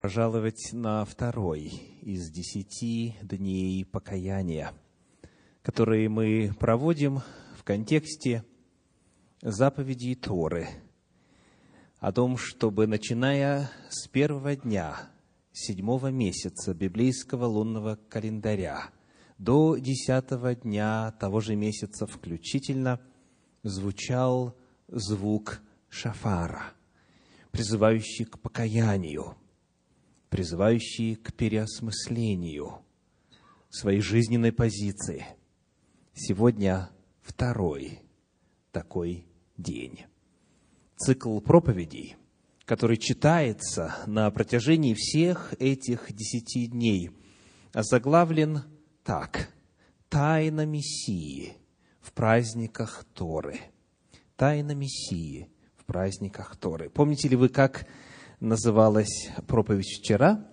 пожаловать на второй из десяти дней покаяния, которые мы проводим в контексте заповедей Торы о том, чтобы, начиная с первого дня седьмого месяца библейского лунного календаря до десятого дня того же месяца включительно, звучал звук шафара, призывающий к покаянию – призывающие к переосмыслению своей жизненной позиции. Сегодня второй такой день. Цикл проповедей, который читается на протяжении всех этих десяти дней, озаглавлен так «Тайна Мессии в праздниках Торы». Тайна Мессии в праздниках Торы. Помните ли вы, как называлась проповедь вчера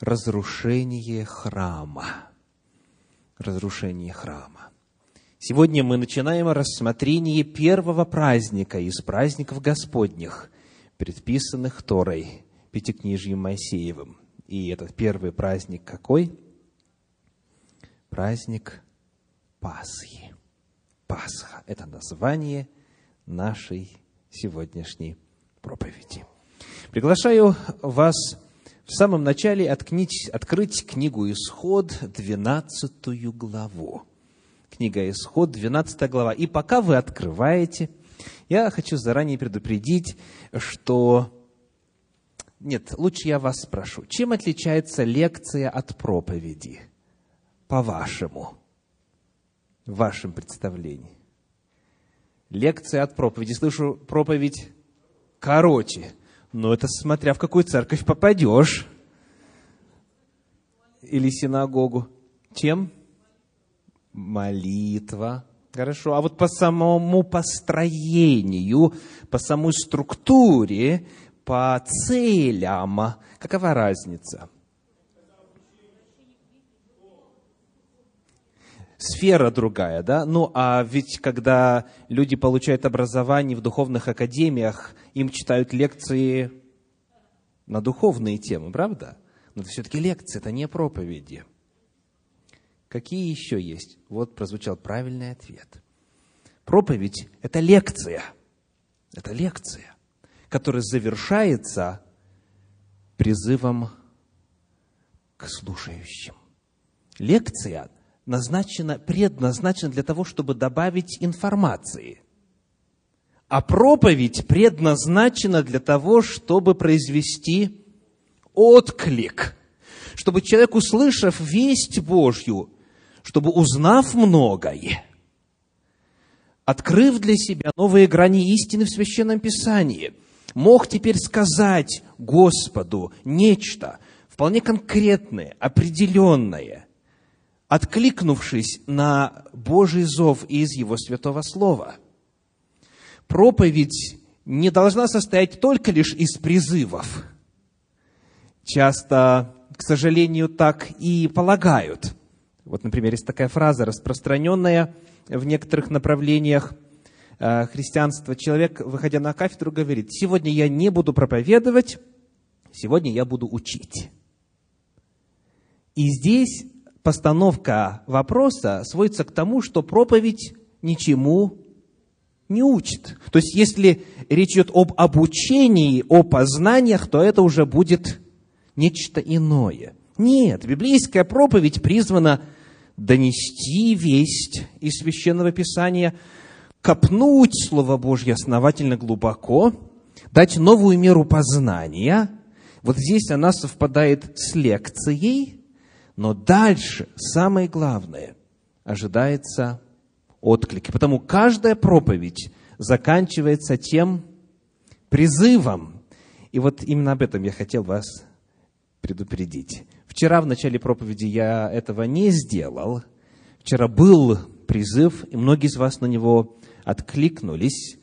«Разрушение храма». Разрушение храма. Сегодня мы начинаем рассмотрение первого праздника из праздников Господних, предписанных Торой, Пятикнижьем Моисеевым. И этот первый праздник какой? Праздник Пасхи. Пасха – это название нашей сегодняшней проповеди. Приглашаю вас в самом начале откнить, открыть книгу «Исход», 12 главу. Книга «Исход», 12 глава. И пока вы открываете, я хочу заранее предупредить, что... Нет, лучше я вас спрошу. Чем отличается лекция от проповеди? По-вашему, в вашем представлении. Лекция от проповеди. Слышу проповедь короче. Но это смотря в какую церковь попадешь. Или синагогу. Чем? Молитва. Хорошо. А вот по самому построению, по самой структуре, по целям, какова разница? Сфера другая, да? Ну, а ведь когда люди получают образование в духовных академиях, им читают лекции на духовные темы, правда? Но это все-таки лекции, это не проповеди. Какие еще есть? Вот прозвучал правильный ответ. Проповедь – это лекция. Это лекция, которая завершается призывом к слушающим. Лекция назначена, предназначена для того, чтобы добавить информации. А проповедь предназначена для того, чтобы произвести отклик. Чтобы человек, услышав весть Божью, чтобы узнав многое, открыв для себя новые грани истины в Священном Писании, мог теперь сказать Господу нечто вполне конкретное, определенное – откликнувшись на Божий зов из Его Святого Слова. Проповедь не должна состоять только лишь из призывов. Часто, к сожалению, так и полагают. Вот, например, есть такая фраза, распространенная в некоторых направлениях э, христианства. Человек, выходя на кафедру, говорит, сегодня я не буду проповедовать, сегодня я буду учить. И здесь постановка вопроса сводится к тому, что проповедь ничему не учит. То есть, если речь идет об обучении, о познаниях, то это уже будет нечто иное. Нет, библейская проповедь призвана донести весть из Священного Писания, копнуть Слово Божье основательно глубоко, дать новую меру познания. Вот здесь она совпадает с лекцией, но дальше, самое главное, ожидается отклик. Потому каждая проповедь заканчивается тем призывом. И вот именно об этом я хотел вас предупредить. Вчера в начале проповеди я этого не сделал. Вчера был призыв, и многие из вас на него откликнулись.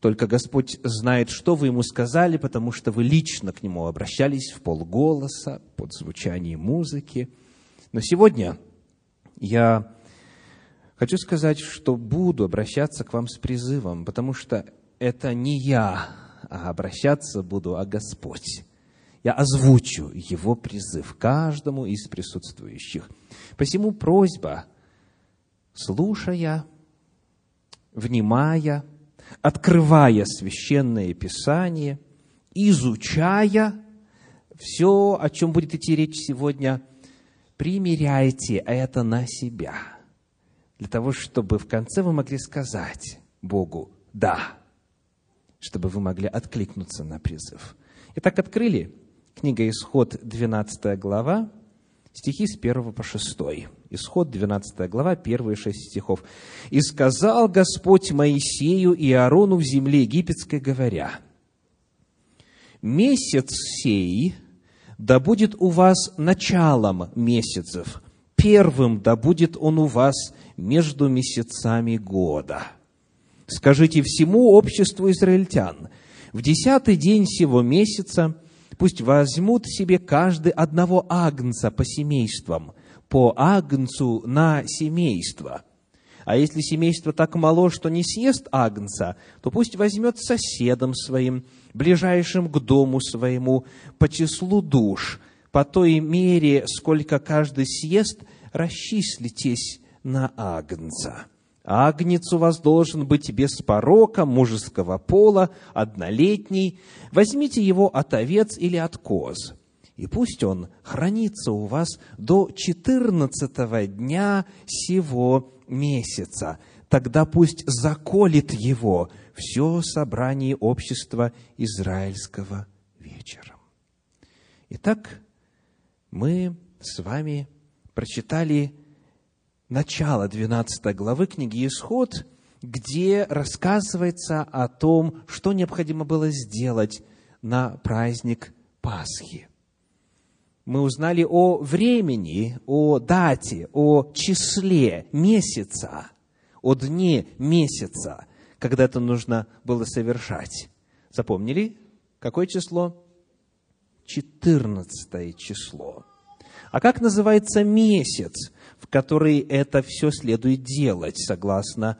Только Господь знает, что вы ему сказали, потому что вы лично к нему обращались в полголоса, под звучание музыки – но сегодня я хочу сказать, что буду обращаться к вам с призывом, потому что это не я, а обращаться буду, а Господь. я озвучу его призыв каждому из присутствующих. Посему просьба, слушая, внимая, открывая священное писание, изучая все, о чем будет идти речь сегодня, примеряйте это на себя, для того, чтобы в конце вы могли сказать Богу «да», чтобы вы могли откликнуться на призыв. Итак, открыли книга Исход, 12 глава, стихи с 1 по 6. Исход, 12 глава, 1 6 стихов. «И сказал Господь Моисею и Аарону в земле египетской, говоря, «Месяц сей да будет у вас началом месяцев, первым да будет он у вас между месяцами года. Скажите всему обществу израильтян, в десятый день сего месяца пусть возьмут себе каждый одного агнца по семействам, по агнцу на семейство. А если семейство так мало, что не съест агнца, то пусть возьмет соседом своим, ближайшим к дому своему, по числу душ, по той мере, сколько каждый съест, расчислитесь на агнца. Агнец у вас должен быть без порока, мужеского пола, однолетний. Возьмите его от овец или от коз, и пусть он хранится у вас до четырнадцатого дня сего месяца. Тогда пусть заколет его все собрание общества израильского вечером. Итак, мы с вами прочитали начало 12 главы книги «Исход», где рассказывается о том, что необходимо было сделать на праздник Пасхи. Мы узнали о времени, о дате, о числе месяца, о дне месяца, когда это нужно было совершать. Запомнили? Какое число? 14 число. А как называется месяц, в который это все следует делать, согласно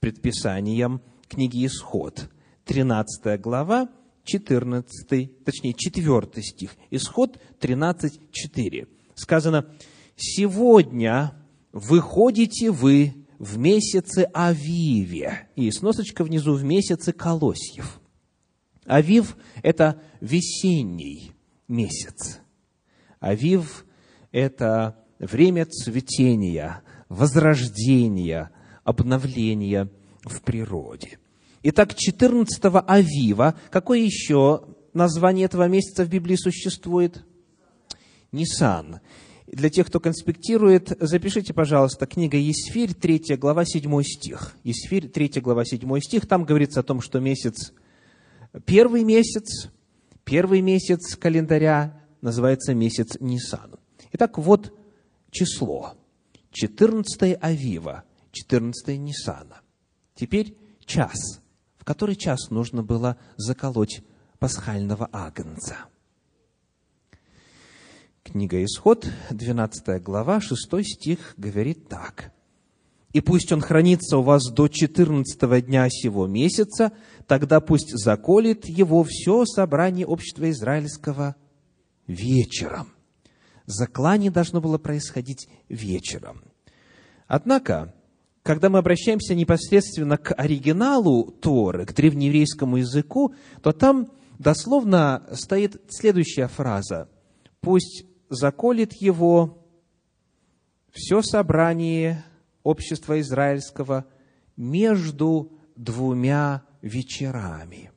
предписаниям книги Исход? 13 глава, 14, точнее, 4 стих. Исход 13, 4. Сказано, «Сегодня выходите вы в месяце Авиве». И сносочка внизу в месяце Колосьев. Авив – это весенний месяц. Авив – это время цветения, возрождения, обновления в природе. Итак, 14 Авива, какое еще название этого месяца в Библии существует? Нисан. Для тех, кто конспектирует, запишите, пожалуйста, книга Есфирь, 3 глава, 7 стих. Есфирь, 3 глава, 7 стих. Там говорится о том, что месяц, первый месяц, первый месяц календаря называется месяц Нисан. Итак, вот число. 14 Авива, 14 Нисана. Теперь час в который час нужно было заколоть пасхального агнца. Книга Исход, 12 глава, 6 стих говорит так. «И пусть он хранится у вас до 14 дня сего месяца, тогда пусть заколет его все собрание общества израильского вечером». Заклание должно было происходить вечером. Однако, когда мы обращаемся непосредственно к оригиналу Торы, к древнееврейскому языку, то там дословно стоит следующая фраза. «Пусть заколет его все собрание общества израильского между двумя вечерами».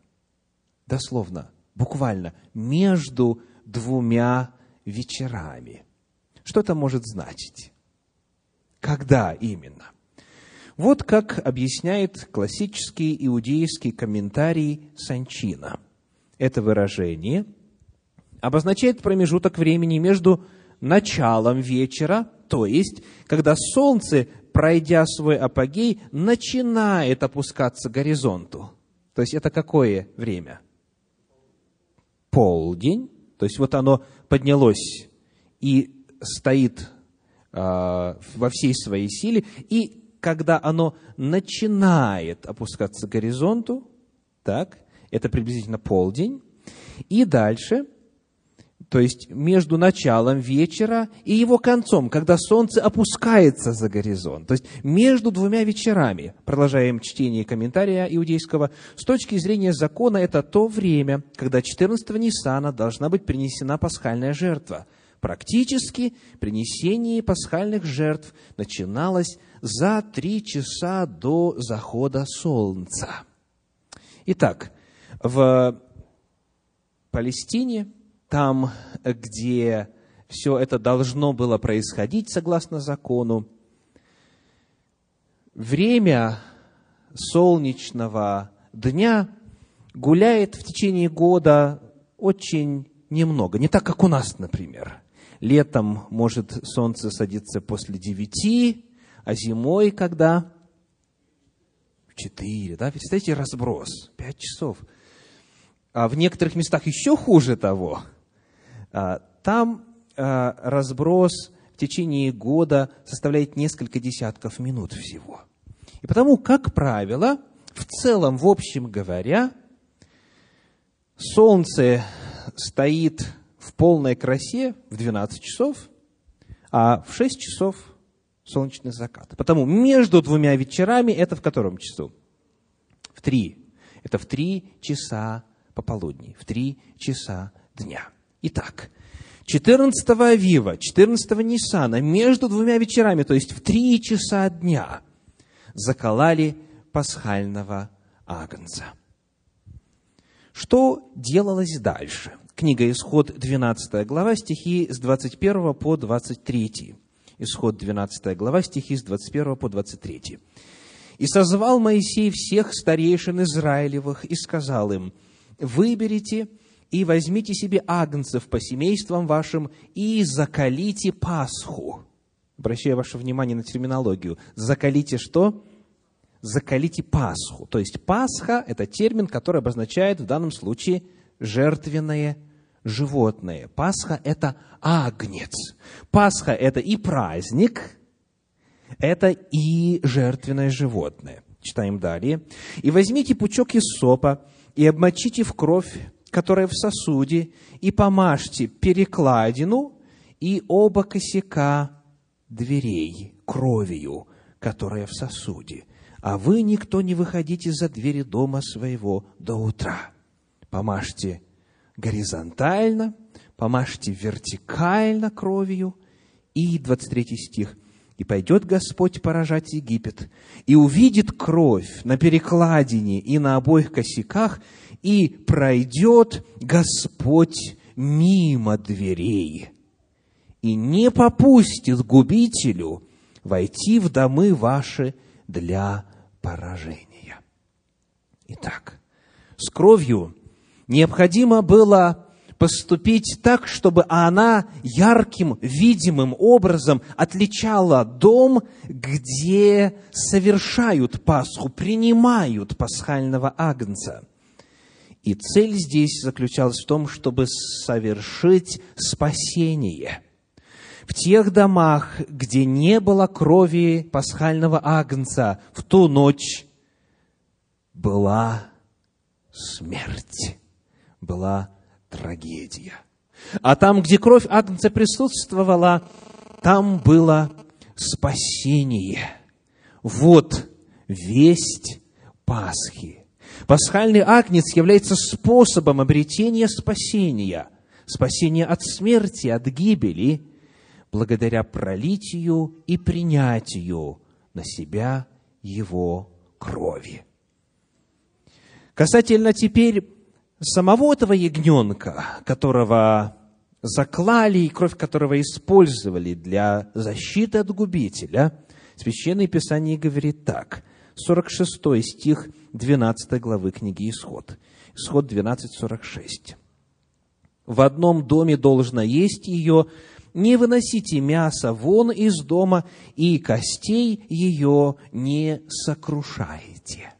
Дословно, буквально, между двумя вечерами. Что это может значить? Когда именно? Вот как объясняет классический иудейский комментарий Санчина. Это выражение обозначает промежуток времени между началом вечера, то есть, когда солнце, пройдя свой апогей, начинает опускаться к горизонту. То есть, это какое время? Полдень. То есть, вот оно поднялось и стоит э, во всей своей силе, и когда оно начинает опускаться к горизонту, так, это приблизительно полдень, и дальше то есть между началом вечера и его концом, когда солнце опускается за горизонт. То есть между двумя вечерами, продолжаем чтение комментария иудейского, с точки зрения закона это то время, когда 14 Ниссана должна быть принесена пасхальная жертва. Практически принесение пасхальных жертв начиналось за три часа до захода солнца. Итак, в Палестине, там, где все это должно было происходить согласно закону, время солнечного дня гуляет в течение года очень немного. Не так, как у нас, например. Летом может солнце садиться после девяти, а зимой когда? В четыре, да? Представьте разброс, пять часов – а в некоторых местах еще хуже того. А, там а, разброс в течение года составляет несколько десятков минут всего. И потому, как правило, в целом, в общем говоря, солнце стоит в полной красе в 12 часов, а в 6 часов солнечный закат. Потому между двумя вечерами это в котором часу? В три. Это в три часа пополудни, в три часа дня. Итак, 14 Авива, 14 Ниссана, между двумя вечерами, то есть в три часа дня, заколали пасхального агнца. Что делалось дальше? Книга Исход, 12 глава, стихи с 21 по 23. Исход, 12 глава, стихи с 21 по 23. «И созвал Моисей всех старейшин Израилевых и сказал им, выберите и возьмите себе агнцев по семействам вашим и закалите Пасху. Обращаю ваше внимание на терминологию. Закалите что? Закалите Пасху. То есть Пасха – это термин, который обозначает в данном случае жертвенное животное. Пасха – это агнец. Пасха – это и праздник, это и жертвенное животное. Читаем далее. «И возьмите пучок из сопа, и обмочите в кровь, которая в сосуде, и помажьте перекладину и оба косяка дверей кровью, которая в сосуде. А вы никто не выходите за двери дома своего до утра. Помажьте горизонтально, помажьте вертикально кровью. И 23 стих. И пойдет Господь поражать Египет, и увидит кровь на перекладине и на обоих косяках, и пройдет Господь мимо дверей, и не попустит губителю войти в домы ваши для поражения. Итак, с кровью необходимо было поступить так, чтобы она ярким, видимым образом отличала дом, где совершают Пасху, принимают пасхального агнца. И цель здесь заключалась в том, чтобы совершить спасение. В тех домах, где не было крови пасхального агнца, в ту ночь была смерть, была трагедия. А там, где кровь Агнца присутствовала, там было спасение. Вот весть Пасхи. Пасхальный агнец является способом обретения спасения, спасения от смерти, от гибели, благодаря пролитию и принятию на себя его крови. Касательно теперь самого этого ягненка, которого заклали и кровь которого использовали для защиты от губителя, Священное Писание говорит так, 46 стих 12 главы книги Исход. Исход 12.46. «В одном доме должно есть ее, не выносите мясо вон из дома, и костей ее не сокрушайте».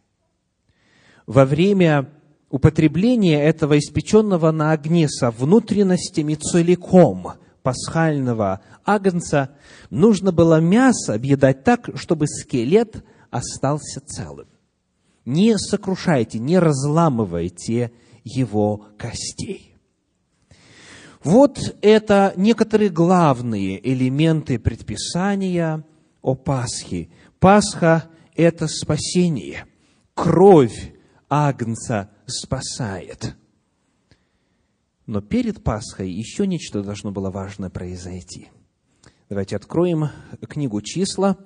Во время употребление этого испеченного на огне со внутренностями целиком пасхального агнца, нужно было мясо объедать так, чтобы скелет остался целым. Не сокрушайте, не разламывайте его костей. Вот это некоторые главные элементы предписания о Пасхе. Пасха – это спасение. Кровь Агнца спасает. Но перед Пасхой еще нечто должно было важно произойти. Давайте откроем книгу «Числа»,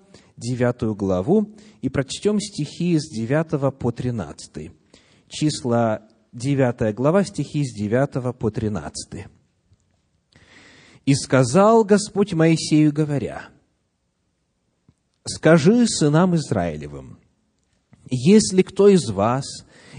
девятую главу, и прочтем стихи с 9 по 13. Числа, девятая глава, стихи с 9 по 13. «И сказал Господь Моисею, говоря, «Скажи сынам Израилевым, если кто из вас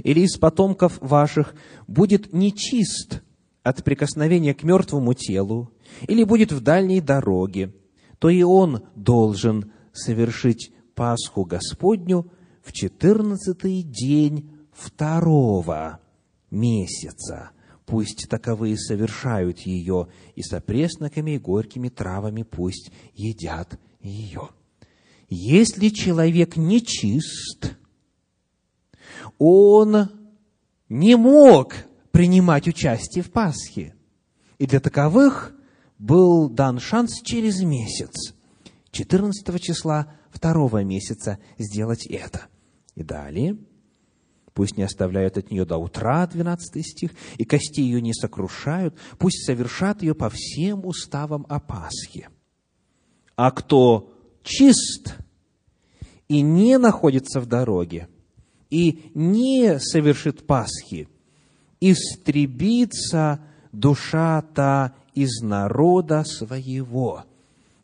или из потомков ваших будет нечист от прикосновения к мертвому телу или будет в дальней дороге, то и он должен совершить Пасху Господню в четырнадцатый день второго месяца. Пусть таковые совершают ее, и с опресноками и горькими травами пусть едят ее. Если человек нечист, он не мог принимать участие в Пасхе. И для таковых был дан шанс через месяц, 14 числа второго месяца, сделать это. И далее, пусть не оставляют от нее до утра, 12 стих, и кости ее не сокрушают, пусть совершат ее по всем уставам о Пасхе. А кто чист и не находится в дороге, и не совершит Пасхи, истребится душа та из народа своего.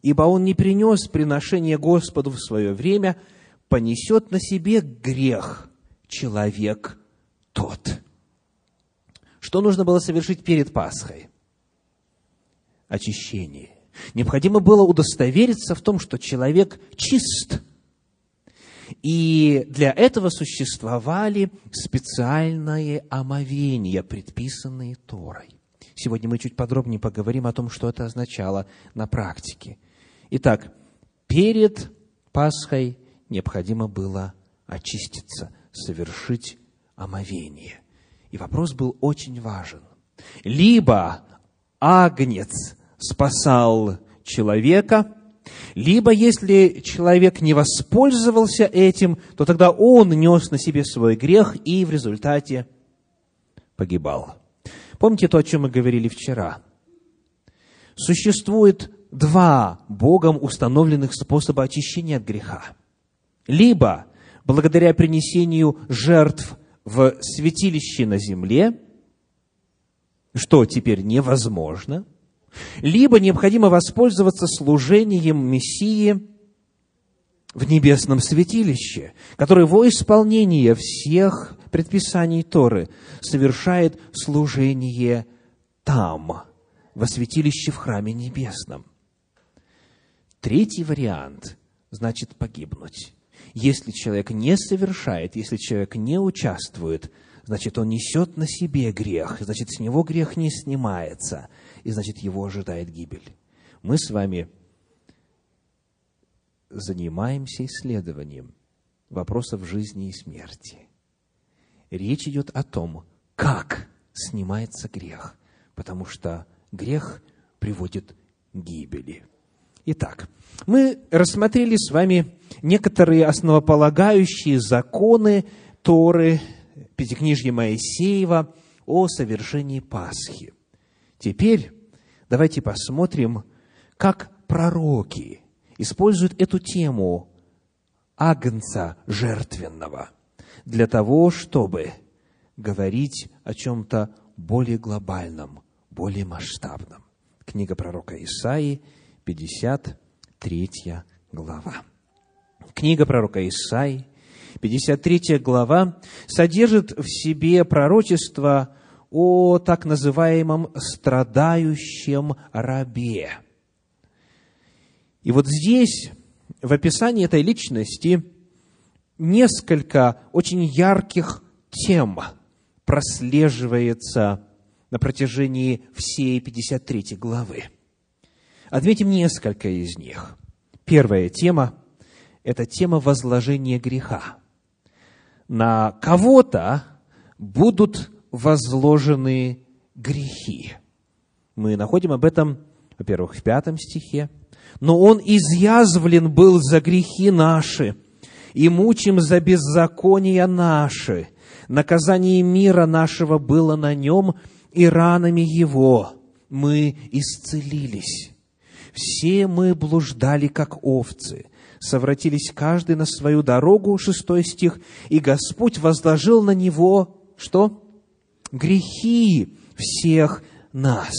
Ибо он не принес приношение Господу в свое время, понесет на себе грех человек тот. Что нужно было совершить перед Пасхой? Очищение. Необходимо было удостовериться в том, что человек чист – и для этого существовали специальные омовения, предписанные Торой. Сегодня мы чуть подробнее поговорим о том, что это означало на практике. Итак, перед Пасхой необходимо было очиститься, совершить омовение. И вопрос был очень важен. Либо агнец спасал человека, либо, если человек не воспользовался этим, то тогда он нес на себе свой грех и в результате погибал. Помните то, о чем мы говорили вчера? Существует два Богом установленных способа очищения от греха. Либо благодаря принесению жертв в святилище на земле, что теперь невозможно – либо необходимо воспользоваться служением Мессии в небесном святилище, который во исполнение всех предписаний Торы совершает служение там, во святилище в храме небесном. Третий вариант значит погибнуть. Если человек не совершает, если человек не участвует, значит, он несет на себе грех, значит, с него грех не снимается – и значит, его ожидает гибель. Мы с вами занимаемся исследованием вопросов жизни и смерти. Речь идет о том, как снимается грех, потому что грех приводит к гибели. Итак, мы рассмотрели с вами некоторые основополагающие законы Торы, Пятикнижья Моисеева о совершении Пасхи. Теперь давайте посмотрим, как пророки используют эту тему агнца жертвенного для того, чтобы говорить о чем-то более глобальном, более масштабном. Книга пророка Исаии, 53 глава. Книга пророка Исаии, 53 глава, содержит в себе пророчество о так называемом страдающем рабе. И вот здесь, в описании этой личности, несколько очень ярких тем прослеживается на протяжении всей 53 главы. Отметим несколько из них. Первая тема – это тема возложения греха. На кого-то будут возложены грехи. Мы находим об этом, во-первых, в пятом стихе. «Но Он изъязвлен был за грехи наши, и мучим за беззакония наши. Наказание мира нашего было на Нем, и ранами Его мы исцелились. Все мы блуждали, как овцы, совратились каждый на свою дорогу, шестой стих, и Господь возложил на него, что? Грехи всех нас.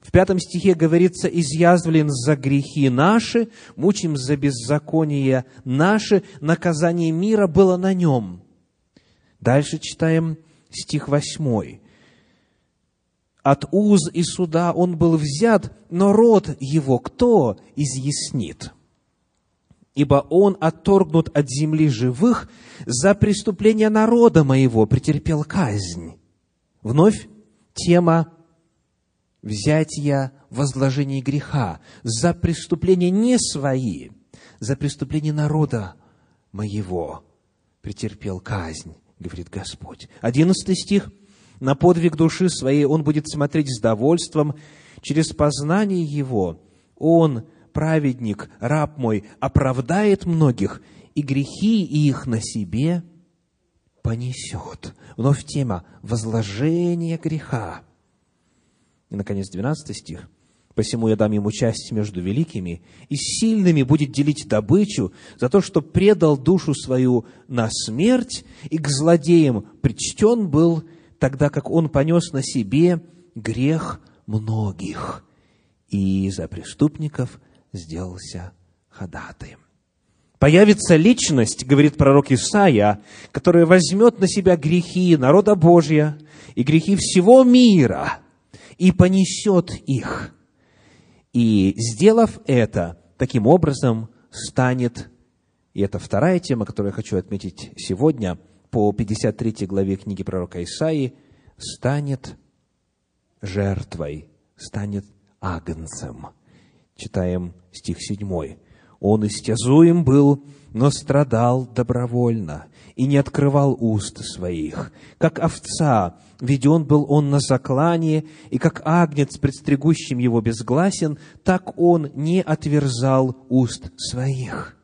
В пятом стихе говорится, изъязвлен за грехи наши, мучим за беззаконие наши, наказание мира было на нем. Дальше читаем стих восьмой. От уз и суда он был взят, но род его кто изъяснит? Ибо он отторгнут от земли живых, за преступление народа моего претерпел казнь. Вновь тема взятия возложения греха за преступления не свои, за преступление народа моего претерпел казнь, говорит Господь. Одиннадцатый стих. На подвиг души своей он будет смотреть с довольством, через познание его он, праведник, раб мой, оправдает многих, и грехи их на себе понесет. Вновь тема возложения греха. И, наконец, 12 стих. «Посему я дам ему часть между великими, и сильными будет делить добычу за то, что предал душу свою на смерть, и к злодеям причтен был, тогда как он понес на себе грех многих, и за преступников сделался ходатаем». Появится личность, говорит пророк Исаия, которая возьмет на себя грехи народа Божья и грехи всего мира и понесет их. И сделав это, таким образом станет, и это вторая тема, которую я хочу отметить сегодня, по 53 главе книги пророка Исаии, станет жертвой, станет агнцем. Читаем стих 7. Он истязуем был, но страдал добровольно и не открывал уст своих. Как овца веден был он на заклание, и как агнец, предстригущим его безгласен, так он не отверзал уст своих.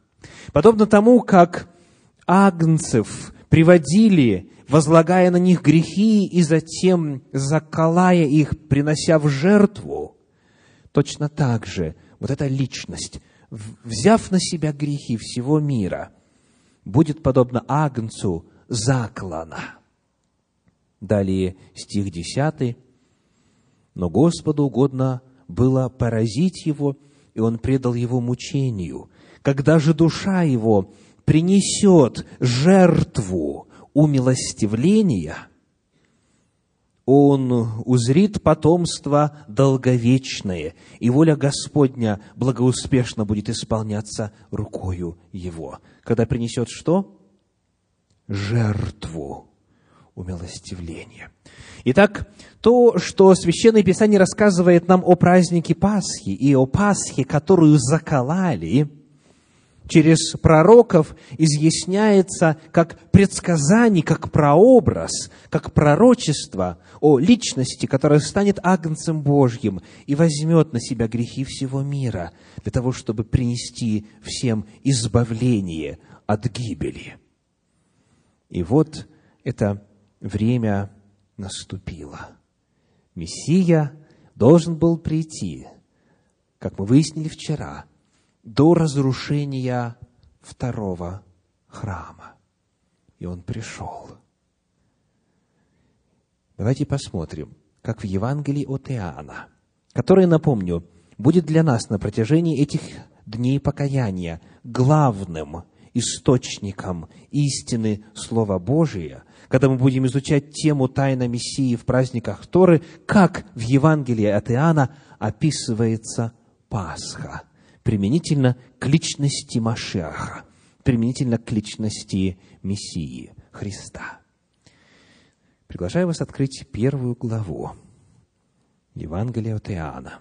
Подобно тому, как агнцев приводили, возлагая на них грехи и затем заколая их, принося в жертву, точно так же вот эта личность – взяв на себя грехи всего мира, будет подобно агнцу заклана. Далее стих 10. «Но Господу угодно было поразить его, и он предал его мучению. Когда же душа его принесет жертву умилостивления – он узрит потомство долговечное, и воля Господня благоуспешно будет исполняться рукою его. Когда принесет что? Жертву умилостивления. Итак, то, что Священное Писание рассказывает нам о празднике Пасхи и о Пасхе, которую заколали – через пророков изъясняется как предсказание, как прообраз, как пророчество о личности, которая станет агнцем Божьим и возьмет на себя грехи всего мира для того, чтобы принести всем избавление от гибели. И вот это время наступило. Мессия должен был прийти, как мы выяснили вчера – до разрушения второго храма. И он пришел. Давайте посмотрим, как в Евангелии от Иоанна, которое, напомню, будет для нас на протяжении этих дней покаяния главным источником истины Слова Божия, когда мы будем изучать тему тайна Мессии в праздниках Торы, как в Евангелии от Иоанна описывается Пасха – применительно к личности Машиаха, применительно к личности Мессии Христа. Приглашаю вас открыть первую главу Евангелия от Иоанна.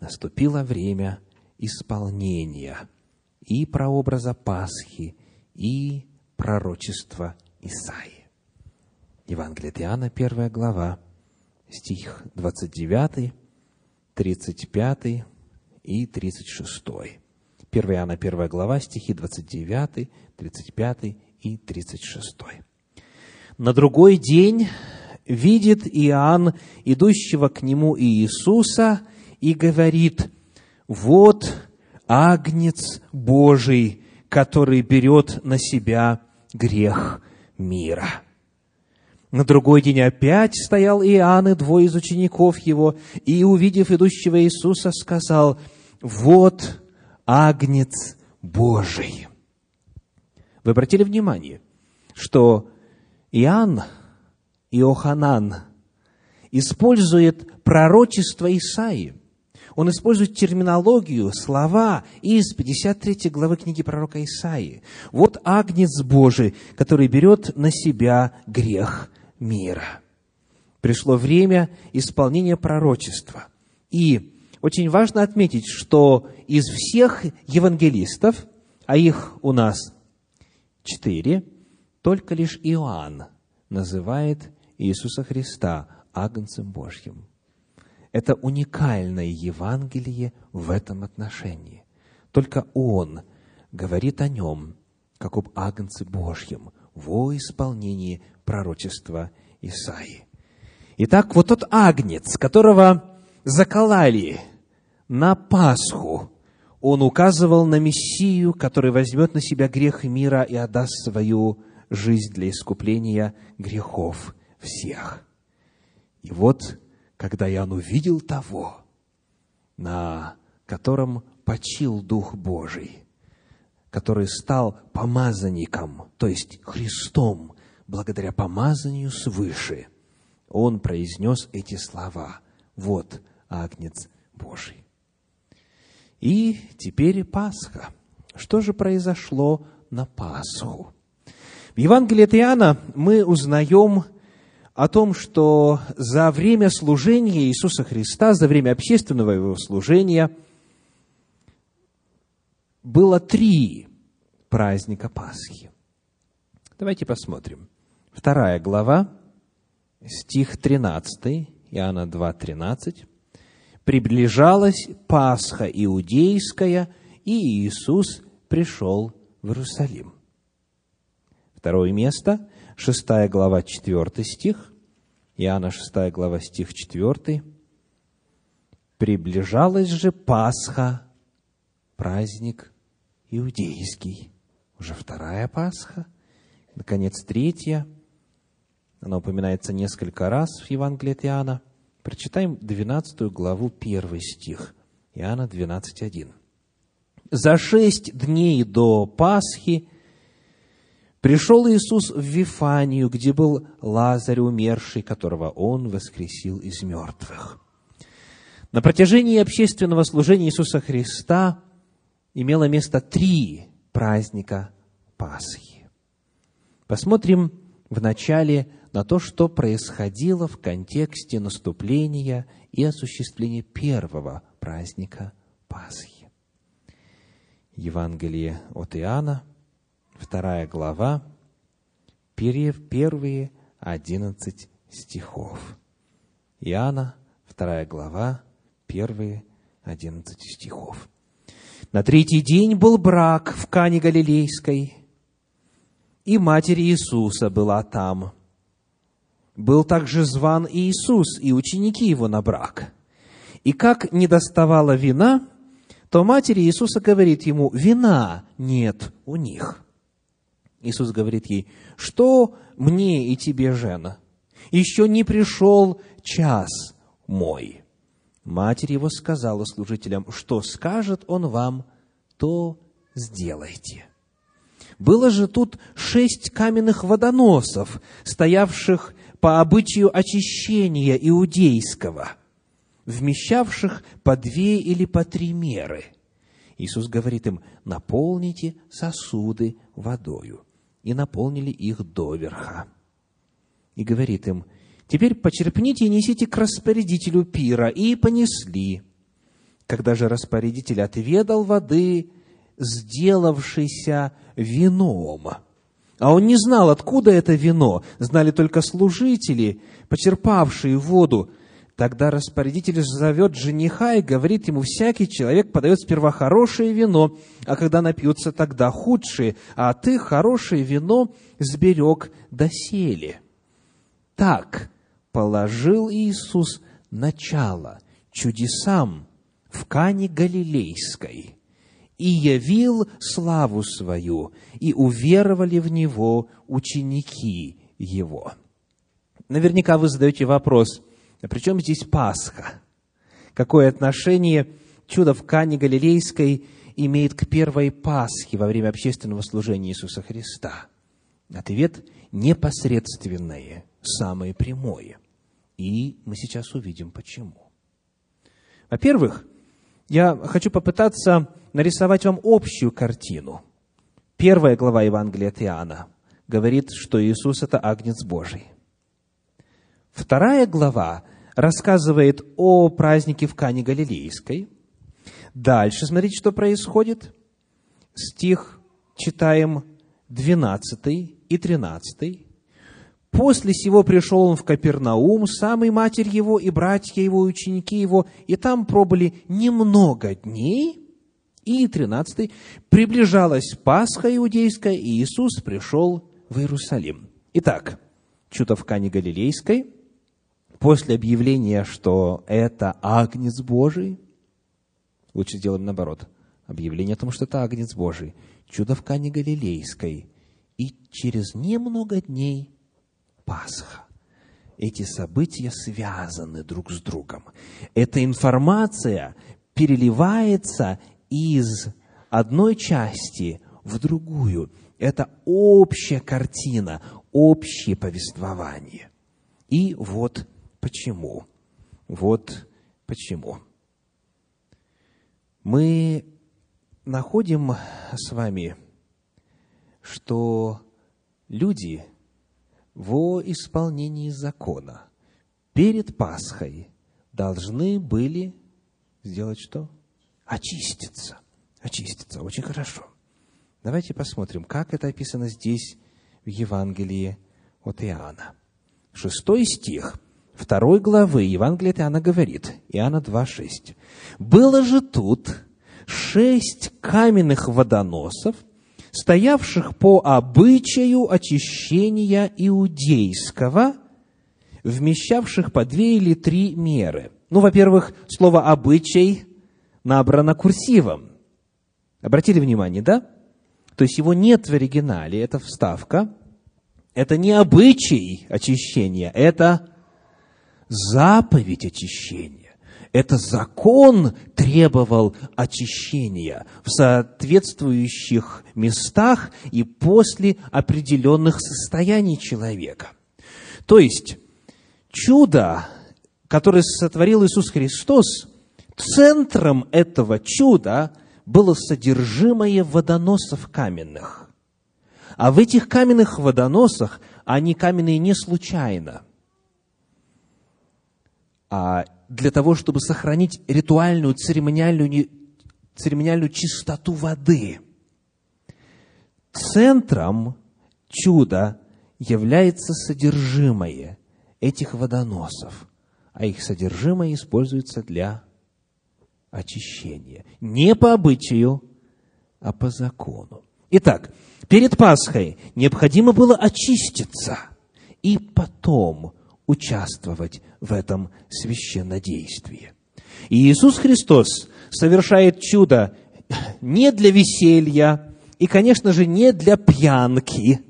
Наступило время исполнения и прообраза Пасхи, и пророчества Исаии. Евангелие от Иоанна, первая глава, стих 29, 35 и 36. 1 Иоанна 1 глава, стихи 29, 35 и 36. На другой день видит Иоанн идущего к нему Иисуса и говорит, «Вот Агнец Божий, который берет на себя грех мира». На другой день опять стоял Иоанн и двое из учеников его, и, увидев идущего Иисуса, сказал, «Вот Агнец Божий». Вы обратили внимание, что Иоанн, Иоханан, использует пророчество Исаии. Он использует терминологию, слова из 53 главы книги пророка Исаии. Вот Агнец Божий, который берет на себя грех мира. Пришло время исполнения пророчества. И очень важно отметить, что из всех евангелистов, а их у нас четыре, только лишь Иоанн называет Иисуса Христа Агнцем Божьим. Это уникальное Евангелие в этом отношении. Только Он говорит о Нем, как об Агнце Божьем, во исполнении пророчества Исаии. Итак, вот тот агнец, которого заколали на Пасху, он указывал на Мессию, который возьмет на себя грех мира и отдаст свою жизнь для искупления грехов всех. И вот, когда Иоанн увидел того, на котором почил Дух Божий, который стал помазанником, то есть Христом, благодаря помазанию свыше, он произнес эти слова. Вот Агнец Божий. И теперь Пасха. Что же произошло на Пасху? В Евангелии от Иоанна мы узнаем о том, что за время служения Иисуса Христа, за время общественного его служения, было три праздника Пасхи. Давайте посмотрим. Вторая глава, стих 13, Иоанна 2, 13. «Приближалась Пасха иудейская, и Иисус пришел в Иерусалим». Второе место, шестая глава, четвертый стих, Иоанна шестая глава, стих четвертый. «Приближалась же Пасха, праздник иудейский». Уже вторая Пасха. Наконец, третья – она упоминается несколько раз в Евангелии от Иоанна. Прочитаем 12 главу, 1 стих. Иоанна 12.1. «За шесть дней до Пасхи пришел Иисус в Вифанию, где был Лазарь умерший, которого Он воскресил из мертвых». На протяжении общественного служения Иисуса Христа имело место три праздника Пасхи. Посмотрим в начале на то, что происходило в контексте наступления и осуществления первого праздника Пасхи. Евангелие от Иоанна, вторая глава, первые одиннадцать стихов. Иоанна, вторая глава, первые одиннадцать стихов. На третий день был брак в Кане Галилейской, и матерь Иисуса была там – был также зван Иисус и ученики его на брак. И как не доставала вина, то матери Иисуса говорит ему, вина нет у них. Иисус говорит ей, что мне и тебе, жена? Еще не пришел час мой. Матерь его сказала служителям, что скажет он вам, то сделайте. Было же тут шесть каменных водоносов, стоявших по обычаю очищения иудейского, вмещавших по две или по три меры. Иисус говорит им, наполните сосуды водою. И наполнили их доверха. И говорит им, теперь почерпните и несите к распорядителю пира. И понесли. Когда же распорядитель отведал воды, сделавшейся вином – а он не знал, откуда это вино. Знали только служители, почерпавшие воду. Тогда распорядитель зовет жениха и говорит ему, всякий человек подает сперва хорошее вино, а когда напьются, тогда худшее, а ты хорошее вино сберег доселе. Так положил Иисус начало чудесам в Кане Галилейской и явил славу свою, и уверовали в Него ученики Его. Наверняка вы задаете вопрос – а при чем здесь Пасха? Какое отношение чудо в Кане Галилейской имеет к первой Пасхе во время общественного служения Иисуса Христа? Ответ – непосредственное, самое прямое. И мы сейчас увидим, почему. Во-первых, я хочу попытаться нарисовать вам общую картину. Первая глава Евангелия от Иоанна говорит, что Иисус – это Агнец Божий. Вторая глава рассказывает о празднике в Кане Галилейской. Дальше смотрите, что происходит. Стих читаем 12 и 13. После сего пришел он в Капернаум, самый матерь его и братья его, и ученики его, и там пробыли немного дней. И 13. Приближалась Пасха иудейская, и Иисус пришел в Иерусалим. Итак, чудо в Кане Галилейской – после объявления, что это Агнец Божий, лучше сделаем наоборот, объявление о том, что это Агнец Божий, чудо в Кане Галилейской, и через немного дней Пасха. Эти события связаны друг с другом. Эта информация переливается из одной части в другую. Это общая картина, общее повествование. И вот Почему? Вот почему. Мы находим с вами, что люди во исполнении закона перед Пасхой должны были сделать что? Очиститься. Очиститься. Очень хорошо. Давайте посмотрим, как это описано здесь в Евангелии от Иоанна. Шестой стих – второй главы Евангелия от Иоанна говорит, Иоанна 2,6. «Было же тут шесть каменных водоносов, стоявших по обычаю очищения иудейского, вмещавших по две или три меры». Ну, во-первых, слово «обычай» набрано курсивом. Обратили внимание, да? То есть его нет в оригинале, это вставка. Это не обычай очищения, это заповедь очищения. Это закон требовал очищения в соответствующих местах и после определенных состояний человека. То есть, чудо, которое сотворил Иисус Христос, центром этого чуда было содержимое водоносов каменных. А в этих каменных водоносах, они каменные не случайно – а, для того, чтобы сохранить ритуальную, церемониальную, церемониальную чистоту воды. Центром чуда является содержимое этих водоносов, а их содержимое используется для очищения. Не по обычаю, а по закону. Итак, перед Пасхой необходимо было очиститься и потом участвовать в этом священнодействии. И Иисус Христос совершает чудо не для веселья и, конечно же, не для пьянки.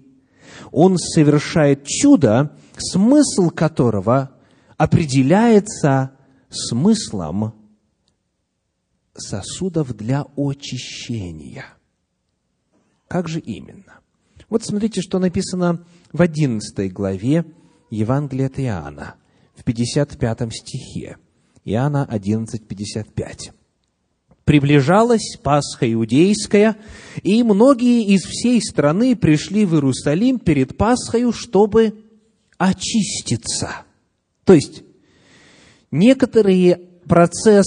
Он совершает чудо, смысл которого определяется смыслом сосудов для очищения. Как же именно? Вот смотрите, что написано в 11 главе Евангелие от Иоанна в 55 стихе. Иоанна 11, 55. Приближалась Пасха Иудейская, и многие из всей страны пришли в Иерусалим перед Пасхою, чтобы очиститься. То есть, некоторые процесс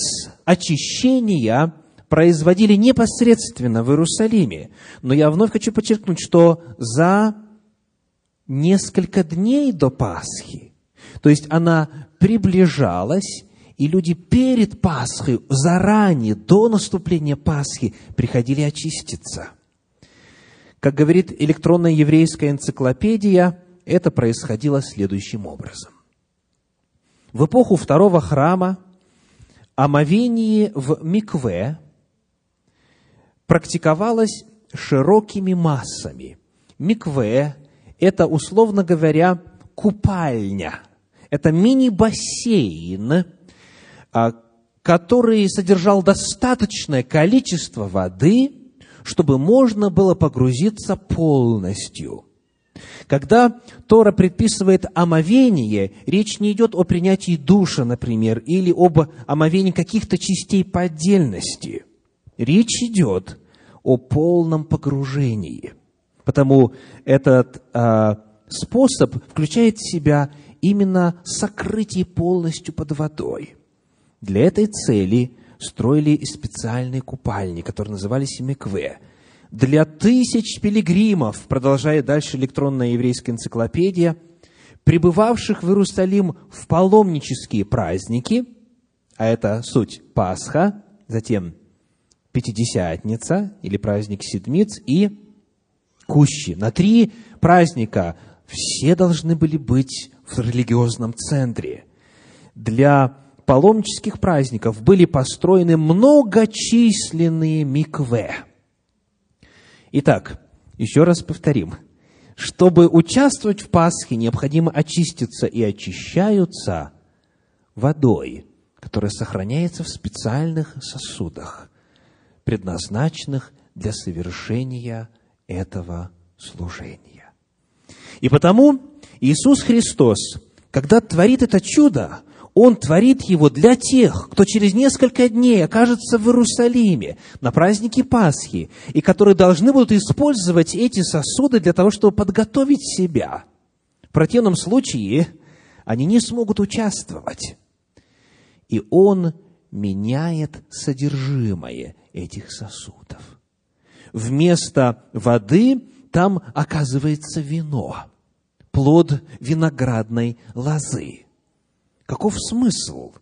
очищения производили непосредственно в Иерусалиме. Но я вновь хочу подчеркнуть, что за несколько дней до Пасхи То есть она приближалась, и люди перед Пасхой, заранее, до наступления Пасхи, приходили очиститься. Как говорит электронная еврейская энциклопедия, это происходило следующим образом. В эпоху второго храма омовение в микве практиковалось широкими массами. Микве – это, условно говоря, купальня. Это мини-бассейн, а, который содержал достаточное количество воды, чтобы можно было погрузиться полностью. Когда Тора предписывает омовение, речь не идет о принятии душа, например, или об омовении каких-то частей по отдельности. Речь идет о полном погружении. Потому этот а, способ включает в себя именно сокрытие полностью под водой. Для этой цели строили специальные купальни, которые назывались микве. Для тысяч пилигримов, продолжает дальше электронная еврейская энциклопедия, прибывавших в Иерусалим в паломнические праздники, а это суть Пасха, затем Пятидесятница или праздник Седмиц и Кущи. На три праздника все должны были быть в религиозном центре. Для паломнических праздников были построены многочисленные микве. Итак, еще раз повторим. Чтобы участвовать в Пасхе, необходимо очиститься и очищаются водой, которая сохраняется в специальных сосудах предназначенных для совершения этого служения. И потому Иисус Христос, когда творит это чудо, Он творит его для тех, кто через несколько дней окажется в Иерусалиме на празднике Пасхи, и которые должны будут использовать эти сосуды для того, чтобы подготовить себя. В противном случае они не смогут участвовать. И Он меняет содержимое этих сосудов. Вместо воды там оказывается вино, плод виноградной лозы. Каков смысл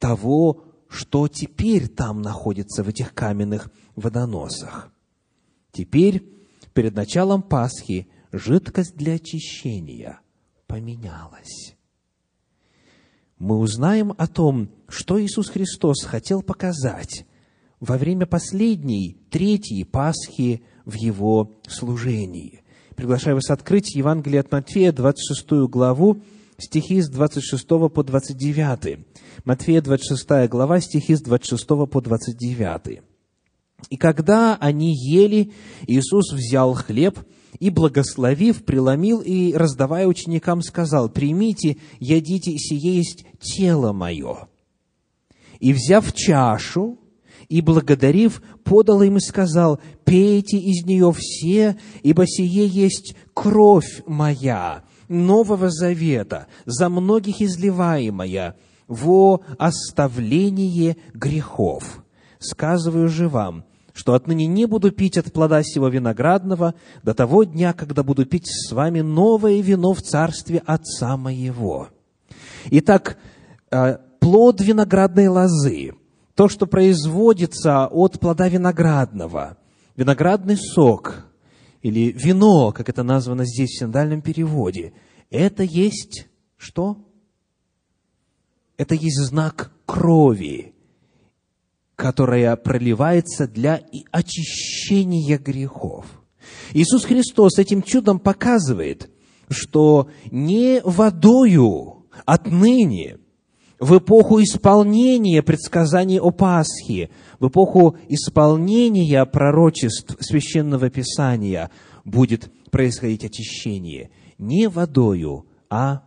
того, что теперь там находится в этих каменных водоносах? Теперь, перед началом Пасхи, жидкость для очищения поменялась. Мы узнаем о том, что Иисус Христос хотел показать во время последней, третьей Пасхи в Его служении. Приглашаю вас открыть Евангелие от Матфея, 26 главу, стихи с 26 по 29. Матфея, 26 глава, стихи с 26 по 29. «И когда они ели, Иисус взял хлеб и, благословив, преломил и, раздавая ученикам, сказал, «Примите, ядите, сие есть тело мое». И, взяв чашу, и, благодарив, подал им и сказал, «Пейте из нее все, ибо сие есть кровь моя, Нового Завета, за многих изливаемая, во оставление грехов. Сказываю же вам, что отныне не буду пить от плода сего виноградного до того дня, когда буду пить с вами новое вино в царстве Отца моего». Итак, э, плод виноградной лозы – то, что производится от плода виноградного, виноградный сок или вино, как это названо здесь в синдальном переводе, это есть что? Это есть знак крови, которая проливается для очищения грехов. Иисус Христос этим чудом показывает, что не водою отныне в эпоху исполнения предсказаний о Пасхе, в эпоху исполнения пророчеств Священного Писания будет происходить очищение не водою, а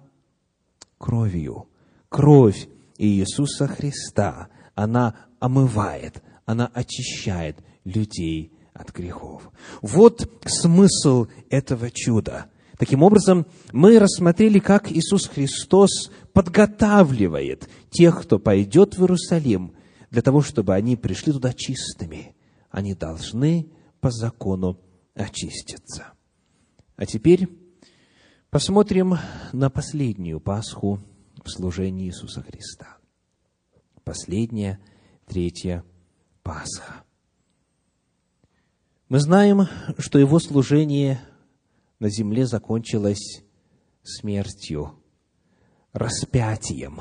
кровью. Кровь Иисуса Христа, она омывает, она очищает людей от грехов. Вот смысл этого чуда. Таким образом, мы рассмотрели, как Иисус Христос подготавливает тех, кто пойдет в Иерусалим, для того, чтобы они пришли туда чистыми. Они должны по закону очиститься. А теперь Посмотрим на последнюю Пасху в служении Иисуса Христа. Последняя, третья Пасха. Мы знаем, что его служение на земле закончилось смертью, распятием,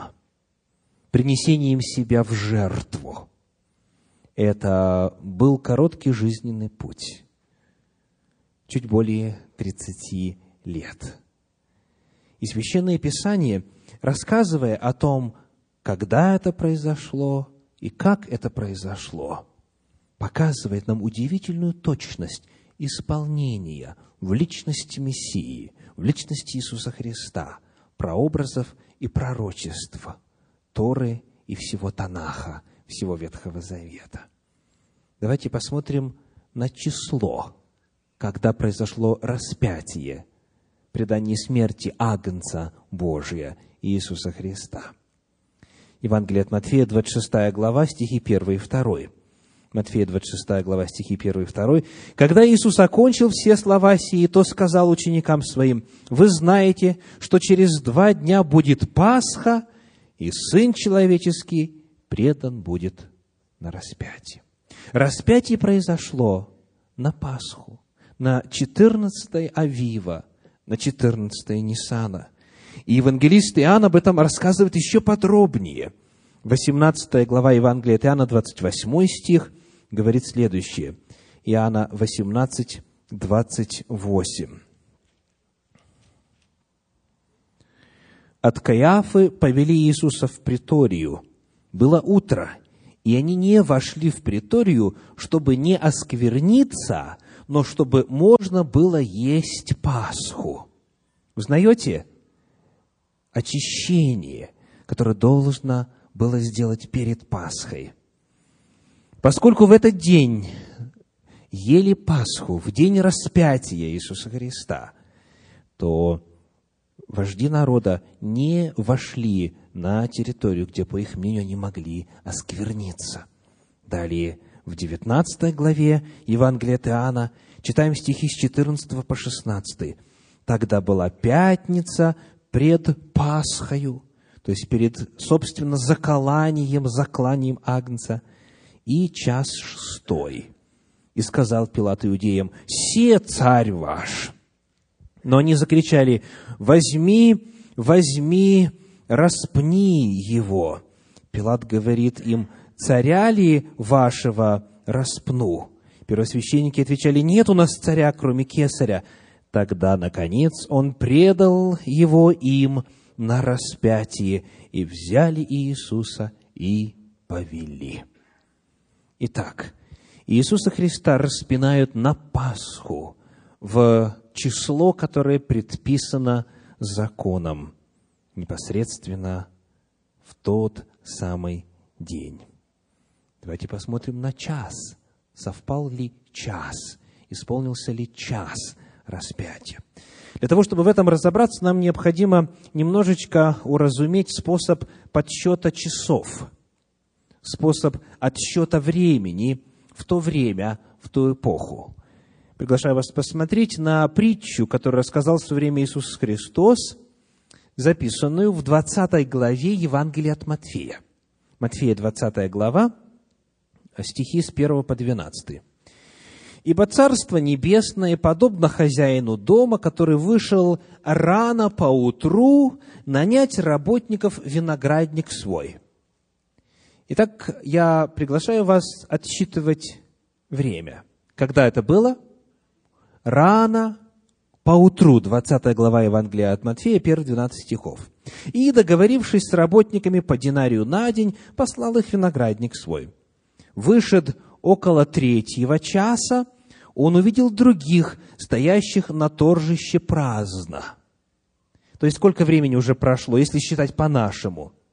принесением себя в жертву. Это был короткий жизненный путь, чуть более 30 лет. И Священное Писание, рассказывая о том, когда это произошло и как это произошло, показывает нам удивительную точность исполнения в личности Мессии, в личности Иисуса Христа, прообразов и пророчества Торы и всего Танаха, всего Ветхого Завета. Давайте посмотрим на число, когда произошло распятие, предание смерти Агнца Божия Иисуса Христа. Евангелие от Матфея, 26 глава, стихи 1 и 2. Матфея 26 глава, стихи 1 и 2. «Когда Иисус окончил все слова сии, то сказал ученикам своим, «Вы знаете, что через два дня будет Пасха, и Сын Человеческий предан будет на распятие». Распятие произошло на Пасху, на 14 Авива, на 14 Ниссана. И евангелист Иоанн об этом рассказывает еще подробнее. 18 глава Евангелия от Иоанна, 28 стих – говорит следующее. Иоанна 18, 28. От Каиафы повели Иисуса в приторию. Было утро, и они не вошли в приторию, чтобы не оскверниться, но чтобы можно было есть Пасху. Узнаете? Очищение, которое должно было сделать перед Пасхой – Поскольку в этот день ели Пасху, в день распятия Иисуса Христа, то вожди народа не вошли на территорию, где, по их мнению, они могли оскверниться. Далее, в 19 главе Евангелия от Иоанна, читаем стихи с 14 по 16. «Тогда была пятница пред Пасхою», то есть перед, собственно, заколанием, закланием Агнца – и час шестой. И сказал Пилат иудеям, «Се царь ваш!» Но они закричали, «Возьми, возьми, распни его!» Пилат говорит им, «Царя ли вашего распну?» Первосвященники отвечали, «Нет у нас царя, кроме кесаря». Тогда, наконец, он предал его им на распятие, и взяли Иисуса и повели. Итак, Иисуса Христа распинают на Пасху в число, которое предписано законом, непосредственно в тот самый день. Давайте посмотрим на час. Совпал ли час? Исполнился ли час распятия? Для того, чтобы в этом разобраться, нам необходимо немножечко уразуметь способ подсчета часов – способ отсчета времени в то время, в ту эпоху. Приглашаю вас посмотреть на притчу, которую рассказал в свое время Иисус Христос, записанную в 20 главе Евангелия от Матфея. Матфея, 20 глава, стихи с 1 по 12. «Ибо Царство Небесное подобно хозяину дома, который вышел рано поутру нанять работников виноградник свой» Итак, я приглашаю вас отсчитывать время. Когда это было? Рано, поутру, 20 глава Евангелия от Матфея, первые 12 стихов. И, договорившись с работниками по динарию на день, послал их виноградник свой. Вышед около третьего часа, он увидел других, стоящих на торжище праздно. То есть, сколько времени уже прошло, если считать по-нашему –